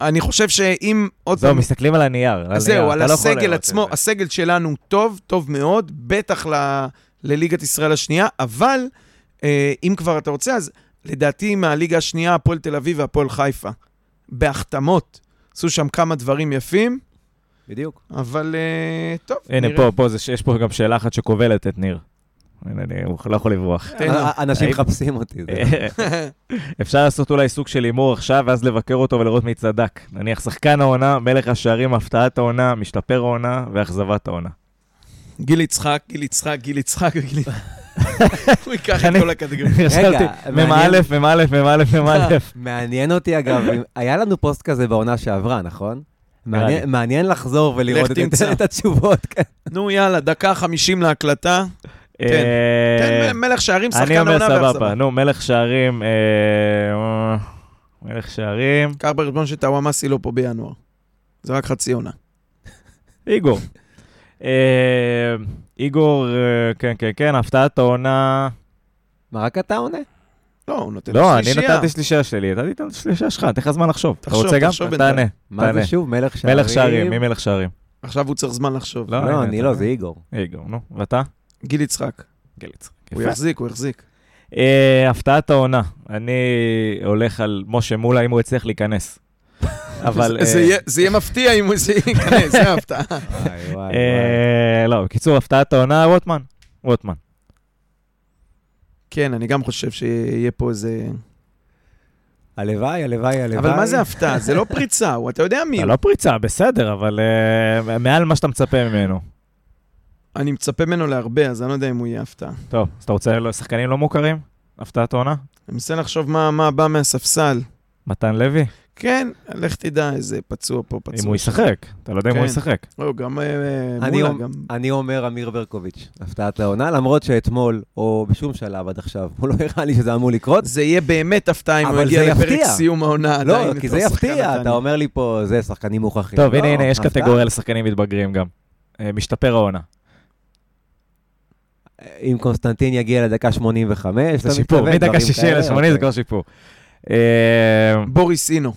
אני חושב שאם עוד זהו, פעם... מסתכלים על הנייר. על אז זהו, על לא הסגל עצמו, זה. הסגל שלנו טוב, טוב מאוד, בטח ל- לליגת ישראל השנייה, אבל אה, אם כבר אתה רוצה, אז לדעתי מהליגה השנייה, הפועל תל אביב והפועל חיפה. בהחתמות. עשו שם כמה דברים יפים, בדיוק. אבל אה, טוב, הנה, נראה. פה, פה, זה- יש פה גם שאלה אחת שכובלת את ניר. הנה, אני הוא לא יכול לברוח. תן לו. א- אנשים היית- מחפשים אותי. אפשר לעשות אולי סוג של הימור עכשיו, ואז לבקר אותו ולראות מי צדק. נניח שחקן העונה, מלך השערים, הפתעת העונה, משתפר העונה ואכזבת העונה. גיל יצחק, גיל יצחק, גיל יצחק, גיל... הוא ייקח את אני- כל הקטגוריה. אני מעניין. מ"א, מ"א, מ"א, מ"א. מעניין אותי, אגב, היה לנו פוסט כזה בעונה שעברה, נכון? מעניין- לחזור ולראות את- התשובות. כן. נו, יאללה, דקה חמישים להקלטה. אה, תן מלך שערים, אני שחקן אומר העונה סבבה, ואכזבה. נו, מלך שערים, אה, מלך שערים, קח בחשבון שטוואמאסי לא פה בינואר. זה רק חצי עונה. איגור. אה, איגור, אה, כן, כן, כן, הפתעת העונה. מה, רק אתה עונה? לא, הוא נותן לא, אני שלישייה. נתתי שלישייה שלי, נתתי את השלישייה שלך, תן לך זמן לחשוב. אתה תחשוב, רוצה גם? תחשוב בינתיים. תענה. מה תענה. זה שוב? מלך שערים? מלך שערים, מי מלך שערים? עכשיו הוא צריך זמן לחשוב. לא, לא, אני אתה- לא, זה איגור. איגור, נו, ואתה? גיל יצחק. גיל יצחק. הוא יפה. יחזיק, הוא יחזיק. אה, הפתעת העונה, אני הולך על משה מולה אם הוא יצליח להיכנס. אבל... זה- זה אה, יהיה- זה יהיה מפתיע אם הוא זה ייכנס, זה ההפתעה. וואי. אה, לא, בקיצור, הפתעת העונה, רוטמן. רוטמן. כן, אני גם חושב שיהיה פה איזה... הלוואי, הלוואי, הלוואי. אבל מה זה הפתעה? זה לא פריצה, אתה יודע מי הוא. לא פריצה, בסדר, אבל אה, מעל מה שאתה מצפה ממנו. אני מצפה ממנו להרבה, אז אני לא יודע אם הוא יהיה הפתעה. טוב, אז אתה רוצה שחקנים לא מוכרים? הפתעת העונה? אני מנסה לחשוב מה מה בא מהספסל. מתן לוי? כן, לך תדע איזה פצוע פה, פצוע. אם הוא ישחק. אתה לא יודע אם הוא כן. ישחק. לא, גם אה, אני מולה, גם... אני אומר אמיר ברקוביץ', הפתעת העונה, למרות שאתמול, או בשום שלב עד עכשיו, הוא לא הראה לי שזה אמור לקרות. זה יהיה באמת הפתעה אם הוא אבל יגיע זה לפרק. סיום העונה לא. כי זה יפתיע. אתה אומר לי פה, זה שחקנים מוכרחים. טוב, לא, הנה, הנה, יש. קטגוריה לשחקנים מתבגרים גם. אה, משתפר העונה. אם קונסטנטין יגיע לדקה 85, זה שיפור, מדקה דברים 60 כאלה, ל-80 זה אוקיי. כבר שיפור. אה, בוריס אינו.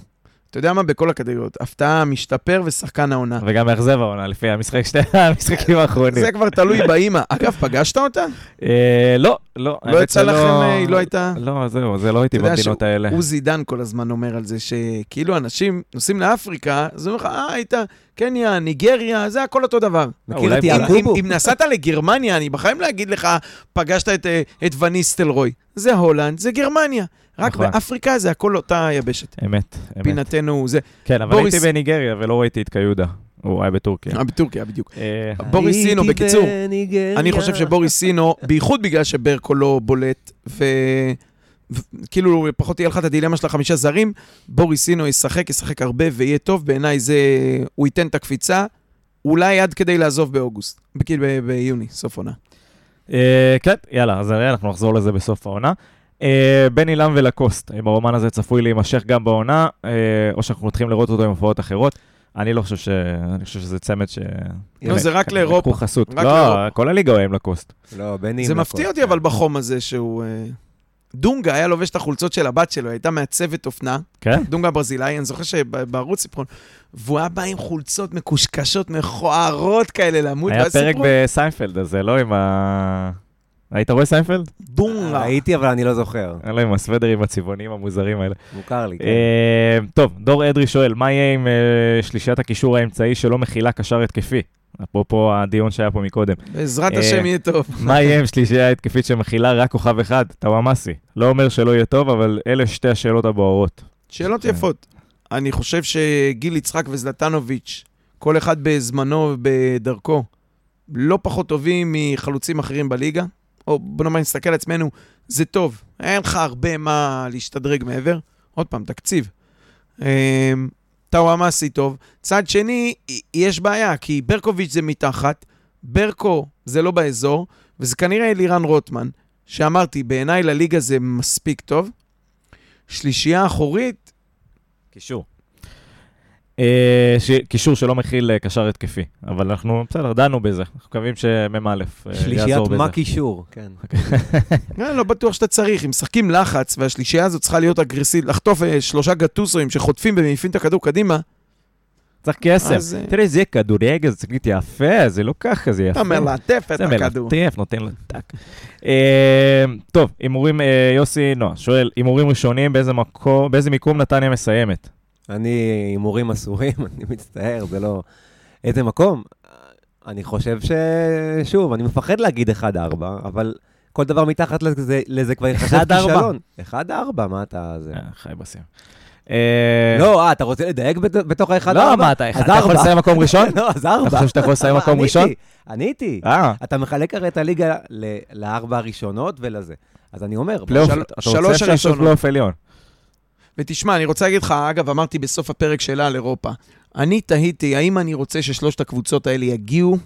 אתה יודע מה? בכל הקטגוריות. הפתעה, משתפר ושחקן העונה. וגם מאכזב העונה, לפי המשחק, שתי המשחקים האחרונים. זה כבר תלוי באימא. אגב, פגשת אותה? אה, לא, לא. לא יצא לכם, אה, היא לא הייתה... לא, זהו, זה לא הייתי אתה יודע במדינות האלה. עוזי דן כל הזמן אומר על זה, שכאילו אנשים נוסעים לאפריקה, אז הוא אומר לך, אה, היית קניה, ניגריה, זה הכל אותו דבר. מכיר את יעקובו? אם נסעת לגרמניה, אני בחיים לא אגיד לך, פגשת את וניסטלרוי. זה הולנד, זה גרמניה. רק נכון. באפריקה זה הכל אותה יבשת. אמת, אמת. פינתנו זה. כן, אבל בוריס- הייתי בניגריה ולא ראיתי את קיודה. הוא היה בטורקיה. אה, בטורקיה, בדיוק. אה, בוריס סינו, בקיצור, בניגריה. אני חושב שבוריס סינו, בייחוד בגלל שברקו לא בולט, וכאילו פחות תהיה לך את הדילמה של החמישה זרים, בוריס סינו ישחק, ישחק הרבה ויהיה טוב, בעיניי זה, הוא ייתן את הקפיצה, אולי עד כדי לעזוב באוגוסט, כאילו ב- ביוני, סוף עונה. אה, כן, יאללה, אז אנחנו נחזור לזה בסוף העונה. אה, בני לם ולקוסט, אם הרומן הזה צפוי להימשך גם בעונה, אה, או שאנחנו מתחילים לראות אותו עם הופעות אחרות. אני לא חושב ש... אני חושב שזה צמד ש... לא, זה רק לאירופה. חסות. רק לא, לאירופה. כל הליגה הוא עם לקוסט. לא, בני... זה מפתיע אותי כן. אבל בחום הזה שהוא... אה, דונגה היה לובש את החולצות של הבת שלו, הייתה מעצבת אופנה, כן? דונגה ברזילאי, אני זוכר שבערוץ סיפרו, והוא היה בא עם חולצות מקושקשות, מכוערות כאלה לעמוד, היה פרק בסיינפלד הזה, לא עם ה... היית רואה סיינפלד? דונגה. הייתי, אבל אני לא זוכר. לא עם הסוודרים הצבעוניים המוזרים האלה. מוכר לי, כן. אה, טוב, דור אדרי שואל, מה יהיה עם אה, שלישיית הקישור האמצעי שלא מכילה קשר התקפי? אפרופו הדיון שהיה פה מקודם. בעזרת אה, השם יהיה טוב. מה יהיה עם שלישייה התקפית שמכילה רק כוכב אחד? טוואמאסי. לא אומר שלא יהיה טוב, אבל אלה שתי השאלות הבוערות. שאלות כן. יפות. אני חושב שגיל יצחק וזלטנוביץ', כל אחד בזמנו ובדרכו, לא פחות טובים מחלוצים אחרים בליגה. או בוא נאמר, נסתכל על עצמנו, זה טוב. אין לך הרבה מה להשתדרג מעבר. עוד פעם, תקציב. אמ, טאוואמאסי טוב. צד שני, יש בעיה, כי ברקוביץ' זה מתחת, ברקו זה לא באזור, וזה כנראה אלירן רוטמן, שאמרתי, בעיניי לליגה זה מספיק טוב. שלישייה אחורית, קישור. אה. קישור שלא מכיל אה, קשר התקפי, אבל אנחנו, בסדר, דנו בזה. אנחנו מקווים שמ"א אה, שלישיית יעזור בזה. מה קישור, כן. לא בטוח שאתה צריך. אם משחקים לחץ, והשלישייה הזאת צריכה להיות אגרסיבית, לחטוף שלושה גטוסואים שחוטפים ומעיפים את הכדור קדימה, צריך כסף. אה, תראה, זה כדורגל, זה צריך להיות יפה, זה לא ככה, זה יפה. אתה מלטף את זה הכדור. מלטף, נותן לו טאק. טוב, הימורים, יוסי נועה שואל, הימורים ראשונים, באיזה מקום, באיזה מיקום נתניה מסיימת? אני הימורים אסורים, אני מצטער, זה לא... איזה מקום? אני חושב ש... שוב, אני מפחד להגיד 1-4, אבל כל דבר מתחת לזה, לזה כבר יחשב 1-4. כישלון. 1-4, מה אתה... זה... אה, חי בסים. אה, לא, אה, אתה רוצה לדייק בת- בתוך ה-1-4? לא, מה, אתה אתה יכול. לסיים מקום ראשון? לא, אז 4. אתה חושב שאתה יכול לסיים מקום ראשון? עניתי. אה, אתה מחלק הרי את הליגה לארבע הראשונות ולזה. אז אני אומר, פלייאוף, של- אתה רוצה שלוש הראשונות. פלייאוף עליון. ותשמע, אני רוצה להגיד לך, אגב, אמרתי בסוף הפרק שלה על אירופה, אני תהיתי, האם אני רוצה ששלושת הקבוצות האלה יגיעו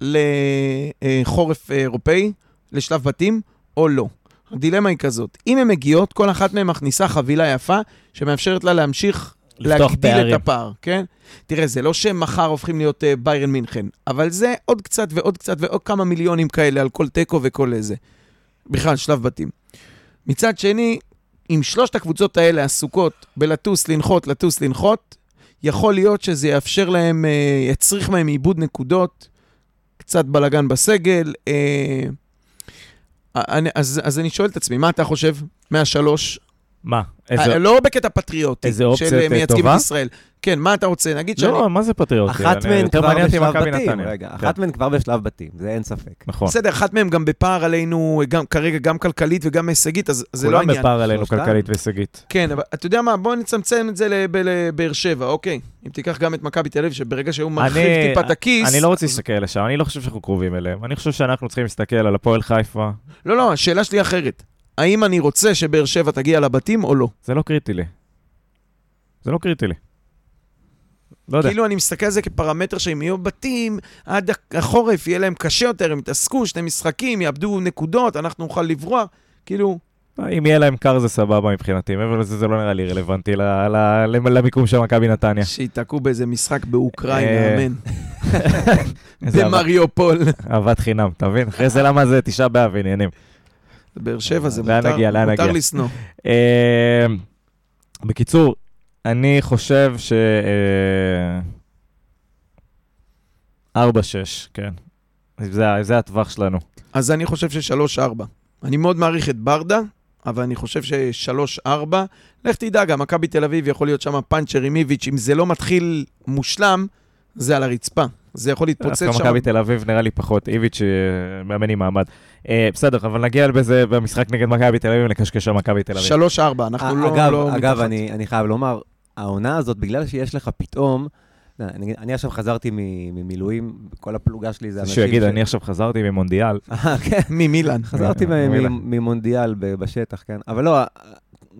לחורף אירופאי, לשלב בתים, או לא. הדילמה היא כזאת, אם הן מגיעות, כל אחת מהן מכניסה חבילה יפה, שמאפשרת לה להמשיך להגדיל פערים. את הפער, כן? תראה, זה לא שהם מחר הופכים להיות uh, ביירן מינכן, אבל זה עוד קצת ועוד קצת ועוד כמה מיליונים כאלה על כל תיקו וכל איזה. בכלל, שלב בתים. מצד שני, אם שלושת הקבוצות האלה עסוקות בלטוס, לנחות, לטוס, לנחות, יכול להיות שזה יאפשר להם, uh, יצריך מהם עיבוד נקודות, קצת בלגן בסגל. Uh, אני, אז, אז אני שואל את עצמי, מה אתה חושב מהשלוש? מה? אה, איזה... לא בקטע פטריוטי, איזה אופציה של אה, מייצגים טובה? את ישראל. כן, מה אתה רוצה? נגיד שאני... לא, מה זה פטריוטי? אחת מהן כבר בשלב בתים. רגע, כן, אחת מהן כבר בשלב בתים, זה אין ספק. נכון. בסדר, אחת מהן גם בפער עלינו, גם, כרגע גם כלכלית וגם הישגית, אז זה לא כולם העניין. בפער עלינו. כלכלית והישגית. כן, אבל אתה יודע מה, בוא נצמצם את זה לב- לבאר שבע, אוקיי. אם תיקח גם את מכבי תל אביב, שברגע שהוא מרחיב טיפה את הכיס... אני לא רוצה להסתכל לשם, אני לא חושב שאנחנו קרובים אליהם. אני חושב שאנחנו צריכים להסתכל על הפועל חיפה. לא, לא, השאלה שלי אחרת. האם אני רוצה שבאר שבע תגיע לבתים או לא? זה לא קריטי לי. זה לא קריטי לי. לא יודע. כאילו אני מסתכל על זה כפרמטר שהם יהיו בתים, עד החורף יהיה להם קשה יותר, הם יתעסקו, שני משחקים, יאבדו נקודות, אנחנו נוכל לברוח. כאילו, אם יהיה להם קר זה סבבה מבחינתי, מעבר לזה זה לא נראה לי רלוונטי למיקום של מכבי נתניה. שייתקעו באיזה משחק באוקראינה, אה, אמן. במריופול. אהבת חינם, אתה מבין? אחרי זה למה זה תשעה באב עניינים. באר שבע זה מותר, נגיע, מותר נגיע? לשנוא. אה, בקיצור, אני חושב ש... אה, 4-6, כן. זה, זה הטווח שלנו. אז אני חושב ששלוש-ארבע. אני מאוד מעריך את ברדה, אבל אני חושב ששלוש-ארבע, לך תדע, גם מכבי תל אביב יכול להיות שם פאנצ'ר עם איביץ', אם זה לא מתחיל מושלם, זה על הרצפה. זה יכול להתפוצץ דווקא שם. מכבי תל אביב נראה לי פחות, איביץ' אה, מאמן עם מעמד. אה, בסדר, אבל נגיע בזה במשחק נגד מכבי תל אביב, נקשקש על מכבי תל אביב. שלוש-ארבע, אנחנו לא אגב, לא אגב, מתחת. אני, אני חייב לומר, העונה הזאת, בגלל שיש לך פתאום אני אני עכשיו חזרתי מ- ממילואים, כל הפלוגה שלי זה אנשים... שהוא יגיד, ש- אני עכשיו חזרתי ממונדיאל. אה, כן. ממילן. חזרתי מ- מילא. מ- ממונדיאל ב- בשטח, כן. אבל לא,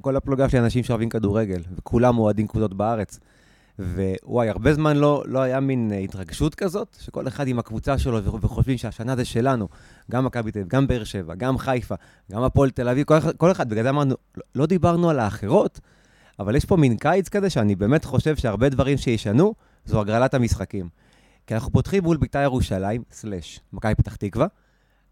כל הפלוגה שלי אנשים שאוהבים כדורגל, וכולם אוהדים קבוצות בארץ. ווואי, הרבה זמן לא, לא היה מין אה, התרגשות כזאת, שכל אחד עם הקבוצה שלו וחושבים שהשנה זה שלנו. גם מכבי תל אביב, גם באר שבע, גם חיפה, גם הפועל תל אביב, כל, אחד- כל אחד. בגלל זה אמרנו, לא, לא דיברנו על האחרות, אבל יש פה מין קיץ כזה שאני באמת חושב שהרבה דברים שישנו, זו הגרלת המשחקים. כי אנחנו פותחים מול בית"ר ירושלים, סלאש, מכבי פתח תקווה,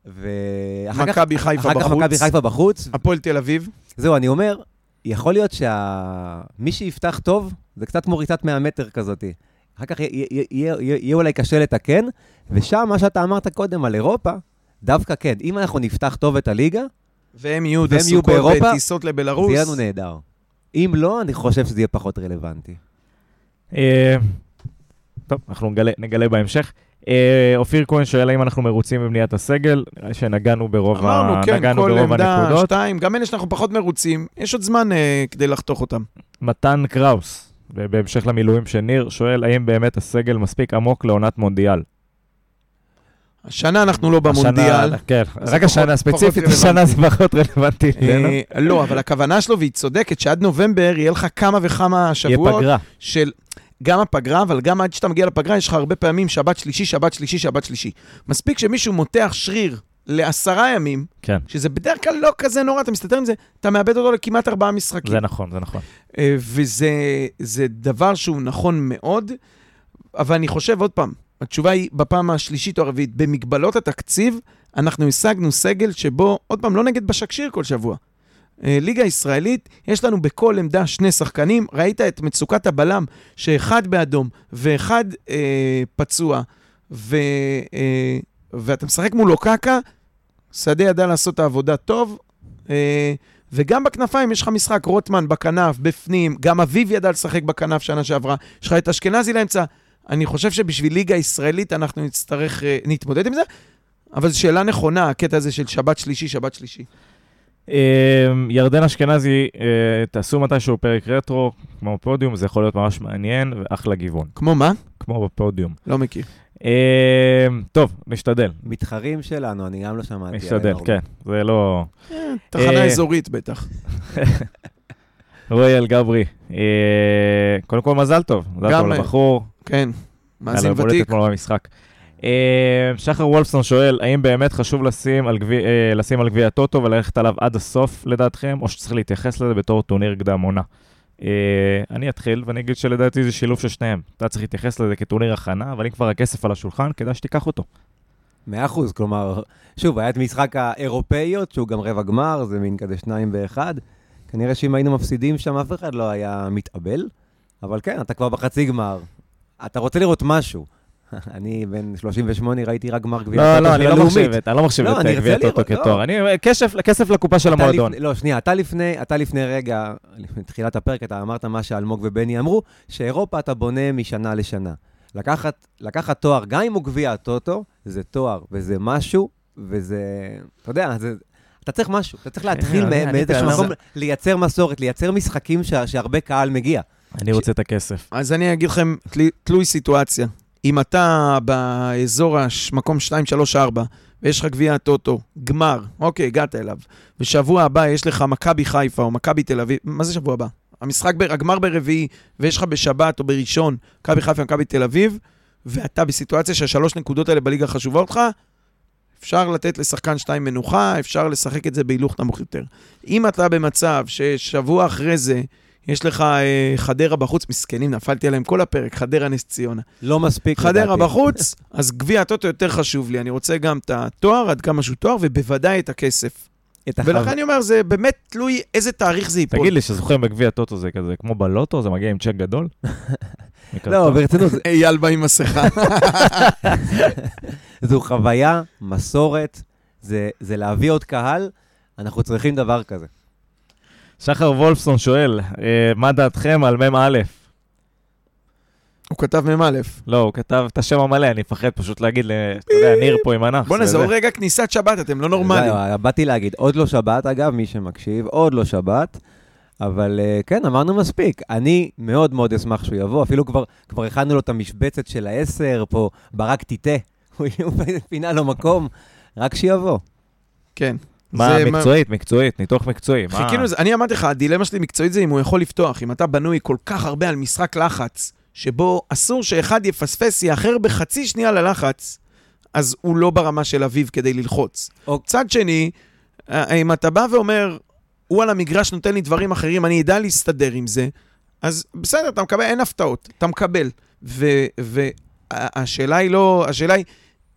ואחר כך, מכבי חיפה אחר כך בחוץ. מכבי חיפה בחוץ. הפועל תל אביב. זהו, אני אומר, יכול להיות שמי שיפתח טוב, זה קצת כמו ריצת 100 מטר כזאתי. אחר כך יהיה- יהיה- יהיה יהיה אולי קשה לתקן, ושם, מה שאתה אמרת קודם על אירופה, דווקא כן, אם אנחנו נפתח טוב את הליגה, והם יהיו באירופה, בטיסות זה לבלארוס. יהיה לנו נהדר. אם לא, אני חושב שזה יהיה פחות רלוונטי. אה, טוב, אנחנו נגלה- נגלה בהמשך. אה, אופיר כהן שואל האם אנחנו מרוצים מבניית הסגל, נראה לי שנגענו ברוב ה- אמרנו, כן, כל ברוב עמדה, הנקודות. שתיים, גם אלה שאנחנו פחות מרוצים, יש עוד זמן אה, כדי לחתוך אותם. מתן קראוס, בהמשך למילואים של ניר, שואל האם באמת הסגל מספיק עמוק לעונת מונדיאל. השנה אנחנו לא במונדיאל. כן, רק השנה, פחות- ספציפית פחות השנה זה פחות רלוונטי. אה, לא, אבל הכוונה שלו, והיא צודקת, שעד נובמבר יהיה לך כמה וכמה יהיה שבועות פגרה. של גם הפגרה, אבל גם עד שאתה מגיע לפגרה, יש לך הרבה פעמים שבת שלישי, שבת שלישי, שבת שלישי. מספיק שמישהו מותח שריר לעשרה ימים, כן, שזה בדרך כלל לא כזה נורא, אתה מסתדר עם זה, אתה מאבד אותו לכמעט ארבעה משחקים. זה נכון, זה נכון. אה, וזה זה דבר שהוא נכון מאוד, אבל אני חושב, עוד פעם, התשובה היא בפעם השלישית או הרביעית, במגבלות התקציב, אנחנו השגנו סגל שבו, עוד פעם, לא נגד בשקשיר כל שבוע. אה, ליגה ישראלית, יש לנו בכל עמדה שני שחקנים, ראית את מצוקת הבלם, שאחד באדום ואחד אה, פצוע, ו, אה, ואתה משחק מולו קקה, שדה ידע לעשות את העבודה טוב, אה, וגם בכנפיים יש לך משחק, רוטמן בכנף, בפנים, גם אביב ידע לשחק בכנף שנה שעברה, יש לך את אשכנזי לאמצע. אני חושב שבשביל ליגה ישראלית אנחנו נצטרך, אה, נתמודד עם זה, אבל זו שאלה נכונה, הקטע הזה של שבת שלישי, שבת שלישי. אה, ירדן אשכנזי, תעשו מתישהו פרק רטרו, כמו פודיום, זה יכול להיות ממש מעניין ואחלה גיוון, כמו מה? כמו בפודיום. לא מכיר. אה, טוב, נשתדל, מתחרים שלנו, אני גם לא שמעתי. נשתדל. כן, זה לא... אה, תחנה אה, אזורית בטח. רועי אלגברי, אה, קודם כל מזל טוב, מזל טוב לבחור, כן, מאזין היה לו ותיק. אתמול במשחק. אה, שחר וולפסון שואל, האם באמת חשוב לשים על גביע- אה, לשים על גביע הטוטו וללכת עליו עד הסוף לדעתכם, או שצריך להתייחס לזה בתור טורניר קדם עונה? אה, אני אתחיל ואני אגיד שלדעתי זה שילוב של שניהם. אתה צריך להתייחס לזה כטורניר הכנה, אבל אם כבר הכסף על השולחן, כדאי שתיקח אותו. מאה אחוז, כלומר, שוב, היה את משחק האירופאיות, שהוא גם רבע גמר, זה מין כזה שניים באחד. כנראה שאם היינו מפסידים שם, אף אחד לא היה מתאבל. אבל כן, אתה כבר בחצי גמר. אתה רוצה לראות משהו. אני בן 38, ראיתי רק גמר גביע לא, הטוטו לא, של אני לא הלאומית. מחשיב את- אני לא מחשיב לא, את אני אה, גביע הטוטו כתואר. לא. אני, אה, כסף- לקופה של המועדון. לא, שנייה, אתה לפני, אתה לפני רגע, לפני תחילת הפרק, אתה אמרת מה שאלמוג ובני אמרו, שאירופה אתה בונה משנה לשנה. לקחת, לקחת תואר, גם אם הוא גביע הטוטו, זה תואר, וזה משהו, וזה, אתה יודע, זה, אתה צריך משהו, אתה צריך להתחיל אני- אני- מאיזשהו אני- מקום, לייצר מסורת, לייצר משחקים שה- שהרבה קהל מגיע. אני רוצה את הכסף. אז אני אגיד לכם, תלוי סיטואציה. אם אתה באזור המקום 2, 3, 4, ויש לך גביע הטוטו, גמר, אוקיי, הגעת אליו, ושבוע הבא יש לך מכבי חיפה או מכבי תל אביב, מה זה שבוע הבא? המשחק, הגמר ברביעי, ויש לך בשבת או בראשון, מכבי חיפה ומכבי תל אביב, ואתה בסיטואציה שהשלוש נקודות האלה בליגה חשובות לך, אפשר לתת לשחקן שתיים מנוחה, אפשר לשחק את זה בהילוך נמוך יותר. אם אתה במצב ששבוע אחרי זה, יש לך אה, חדרה בחוץ, מסכנים, נפלתי עליהם כל הפרק, חדרה נס ציונה. לא מספיק, חדרה לדעתי. בחוץ, אז גביע הטוטו יותר חשוב לי. אני רוצה גם את התואר, עד כמה שהוא תואר, ובוודאי את הכסף. את ולכן אני אומר, זה באמת תלוי איזה תאריך זה ייפול. תגיד לי, שזוכרים בגביע הטוטו זה כזה כמו בלוטו, זה מגיע עם צ'ק גדול? לא, ברצינות, אייל בא עם מסכה. זו חוויה, מסורת, זה זה להביא עוד קהל, אנחנו צריכים דבר כזה. שחר וולפסון שואל, אה, מה דעתכם על מ"א? הוא כתב מ"א. לא, הוא כתב את השם המלא, אני מפחד פשוט להגיד, אתה יודע, ניר פה עם הנח. בוא'נה, זה זה עוד זה. רגע כניסת שבת, אתם לא נורמלים. זהו, באתי להגיד, עוד לא שבת, אגב, מי שמקשיב, עוד לא שבת, אבל אה, כן, אמרנו מספיק. אני מאוד מאוד אשמח שהוא יבוא, אפילו כבר, כבר הכנו לו את המשבצת של העשר, פה ברק תיטה, הוא פינה לו מקום, רק שיבוא. כן. מה, מקצועית, מקצועית, ניתוח מקצועי. מה? חיכינו לזה, אני אמרתי לך, הדילמה שלי מקצועית זה אם הוא יכול לפתוח, אם אתה בנוי כל כך הרבה על משחק לחץ, שבו אסור שאחד יפספס, יאחר בחצי שנייה ללחץ, אז הוא לא ברמה של אביו כדי ללחוץ. או- צד שני, אה, אם אתה בא ואומר, הוא על המגרש נותן לי דברים אחרים, אני אדע להסתדר עם זה, אז בסדר, אתה מקבל, אין הפתעות, אתה מקבל. והשאלה היא לא, השאלה היא,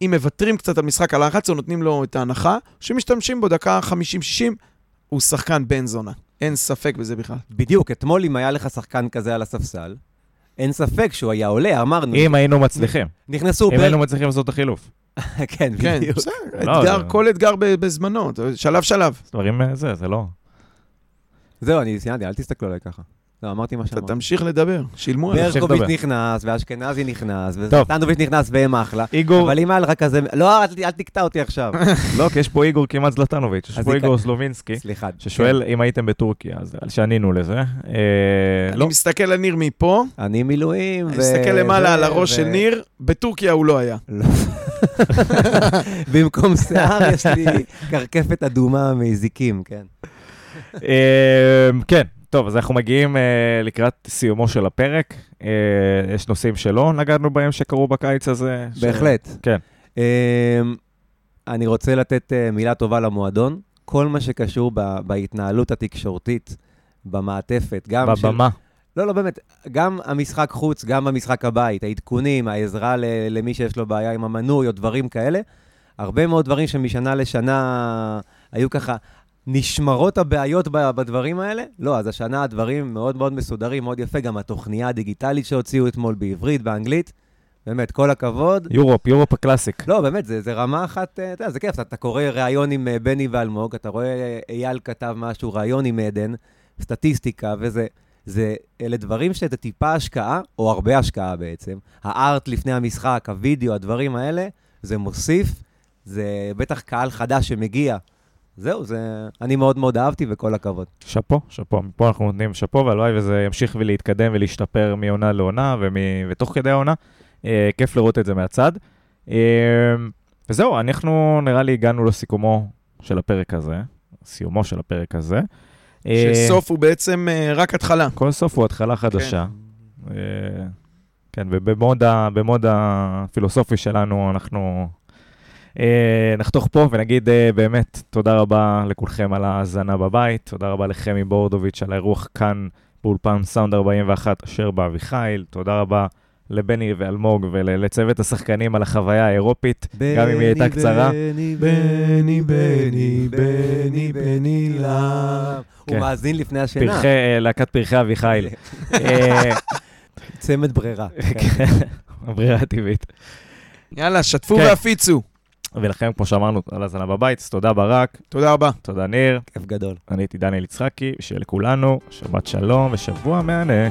אם מוותרים קצת על משחק הלחץ או נותנים לו את ההנחה, שמשתמשים בו דקה 50-60, הוא שחקן בן זונה. אין ספק בזה בכלל. בדיוק, אתמול אם היה לך שחקן כזה על הספסל, אין ספק שהוא היה עולה, אמרנו. אם היינו מצליחים, נכנסו אם. היינו מצליחים לעשות את החילוף. כן, כן, בדיוק. זה- כל אתגר בזמנו, שלב שלב. דברים אה, זה, זה לא. זהו, אני סיימתי, אל תסתכלו עליי ככה. לא, אמרתי מה אתה שאמרתי. תמשיך לדבר, שילמו עליך. ברקוביץ'. נכנס, ואשכנזי נכנס. וסטנדוביץ' נכנס, והם אחלה. איגור, אבל אם היה לך כזה... לא, אל תקטע אותי עכשיו. לא, כי יש פה איגור כמעט זלטנוביץ', יש פה איגור סלובינסקי, סליחה. ששואל אם הייתם בטורקיה, אז שענינו לזה. אה, אני לא, מסתכל על ניר מפה. אני מילואים, אני. מסתכל למעלה על הראש של ניר, בטורקיה הוא לא היה. לא. במקום שיער יש לי קרקפת אדומה מזיקים, כן. אה, כן, טוב, אז אנחנו מגיעים אה, לקראת סיומו של הפרק. אה, יש נושאים שלא נגענו בהם שקרו בקיץ הזה. ש- בהחלט. כן. אמ, אני רוצה לתת אה, מילה טובה למועדון. כל מה שקשור ב- בהתנהלות התקשורתית, במעטפת, גם של... בבמה. לא, לא, באמת, גם המשחק חוץ, גם במשחק הבית, העדכונים, העזרה ל- למי שיש לו בעיה עם המנוי או דברים כאלה, הרבה מאוד דברים שמשנה לשנה היו ככה, נשמרות הבעיות בדברים האלה? לא, אז השנה הדברים מאוד מאוד מסודרים, מאוד יפה, גם התוכניה הדיגיטלית שהוציאו אתמול בעברית, באנגלית, באמת, כל הכבוד. יורופ, יורופ הקלאסיק. לא, באמת, זה, זה רמה אחת, אה, אתה יודע, זה כיף, אתה, אתה קורא ראיון עם אה, בני ואלמוג, אתה רואה אה, אייל כתב משהו, ראיון עם עדן, סטטיסטיקה, וזה, זה, אלה דברים שזה טיפה השקעה, או הרבה השקעה בעצם. הארט לפני המשחק, הוידאו, הדברים האלה, זה מוסיף, זה בטח קהל חדש שמגיע. זהו, זה, אני מאוד מאוד אהבתי, וכל הכבוד. שאפו, שאפו. מפה אנחנו נותנים שאפו, והלוואי וזה ימשיך ולהתקדם ולהשתפר מעונה לעונה ומ... ותוך כדי העונה. אה, כיף לראות את זה מהצד. אה, וזהו, אנחנו נראה לי הגענו לסיכומו של הפרק הזה, סיומו של הפרק הזה. אה, שסוף הוא בעצם אה, רק התחלה. כל סוף הוא התחלה חדשה. אה, כן, ובמוד הפילוסופי שלנו אנחנו נחתוך פה ונגיד אה, באמת תודה רבה לכולכם על ההאזנה בבית, תודה רבה לחמי בורדוביץ' על האירוח כאן באולפן סאונד 41 אשר באביחיל, תודה רבה לבני ואלמוג ולצוות השחקנים על החוויה האירופית, גם אם היא הייתה קצרה. בני, בני, בני, בני, בני, למה? הוא כן. מאזין לפני השינה. פרחי, אה, להקת פרחי אביחיל. אה, צמד ברירה. כן. כן, הברירה הטבעית. יאללה, שתפו כן. והפיצו. ולכם, כמו שאמרנו, על האזנה בבית, אז תודה ברק, תודה רבה. תודה ניר, כיף גדול. אני הייתי דניאל יצחקי, שיהיה לכולנו שבת שלום ושבוע מהנה.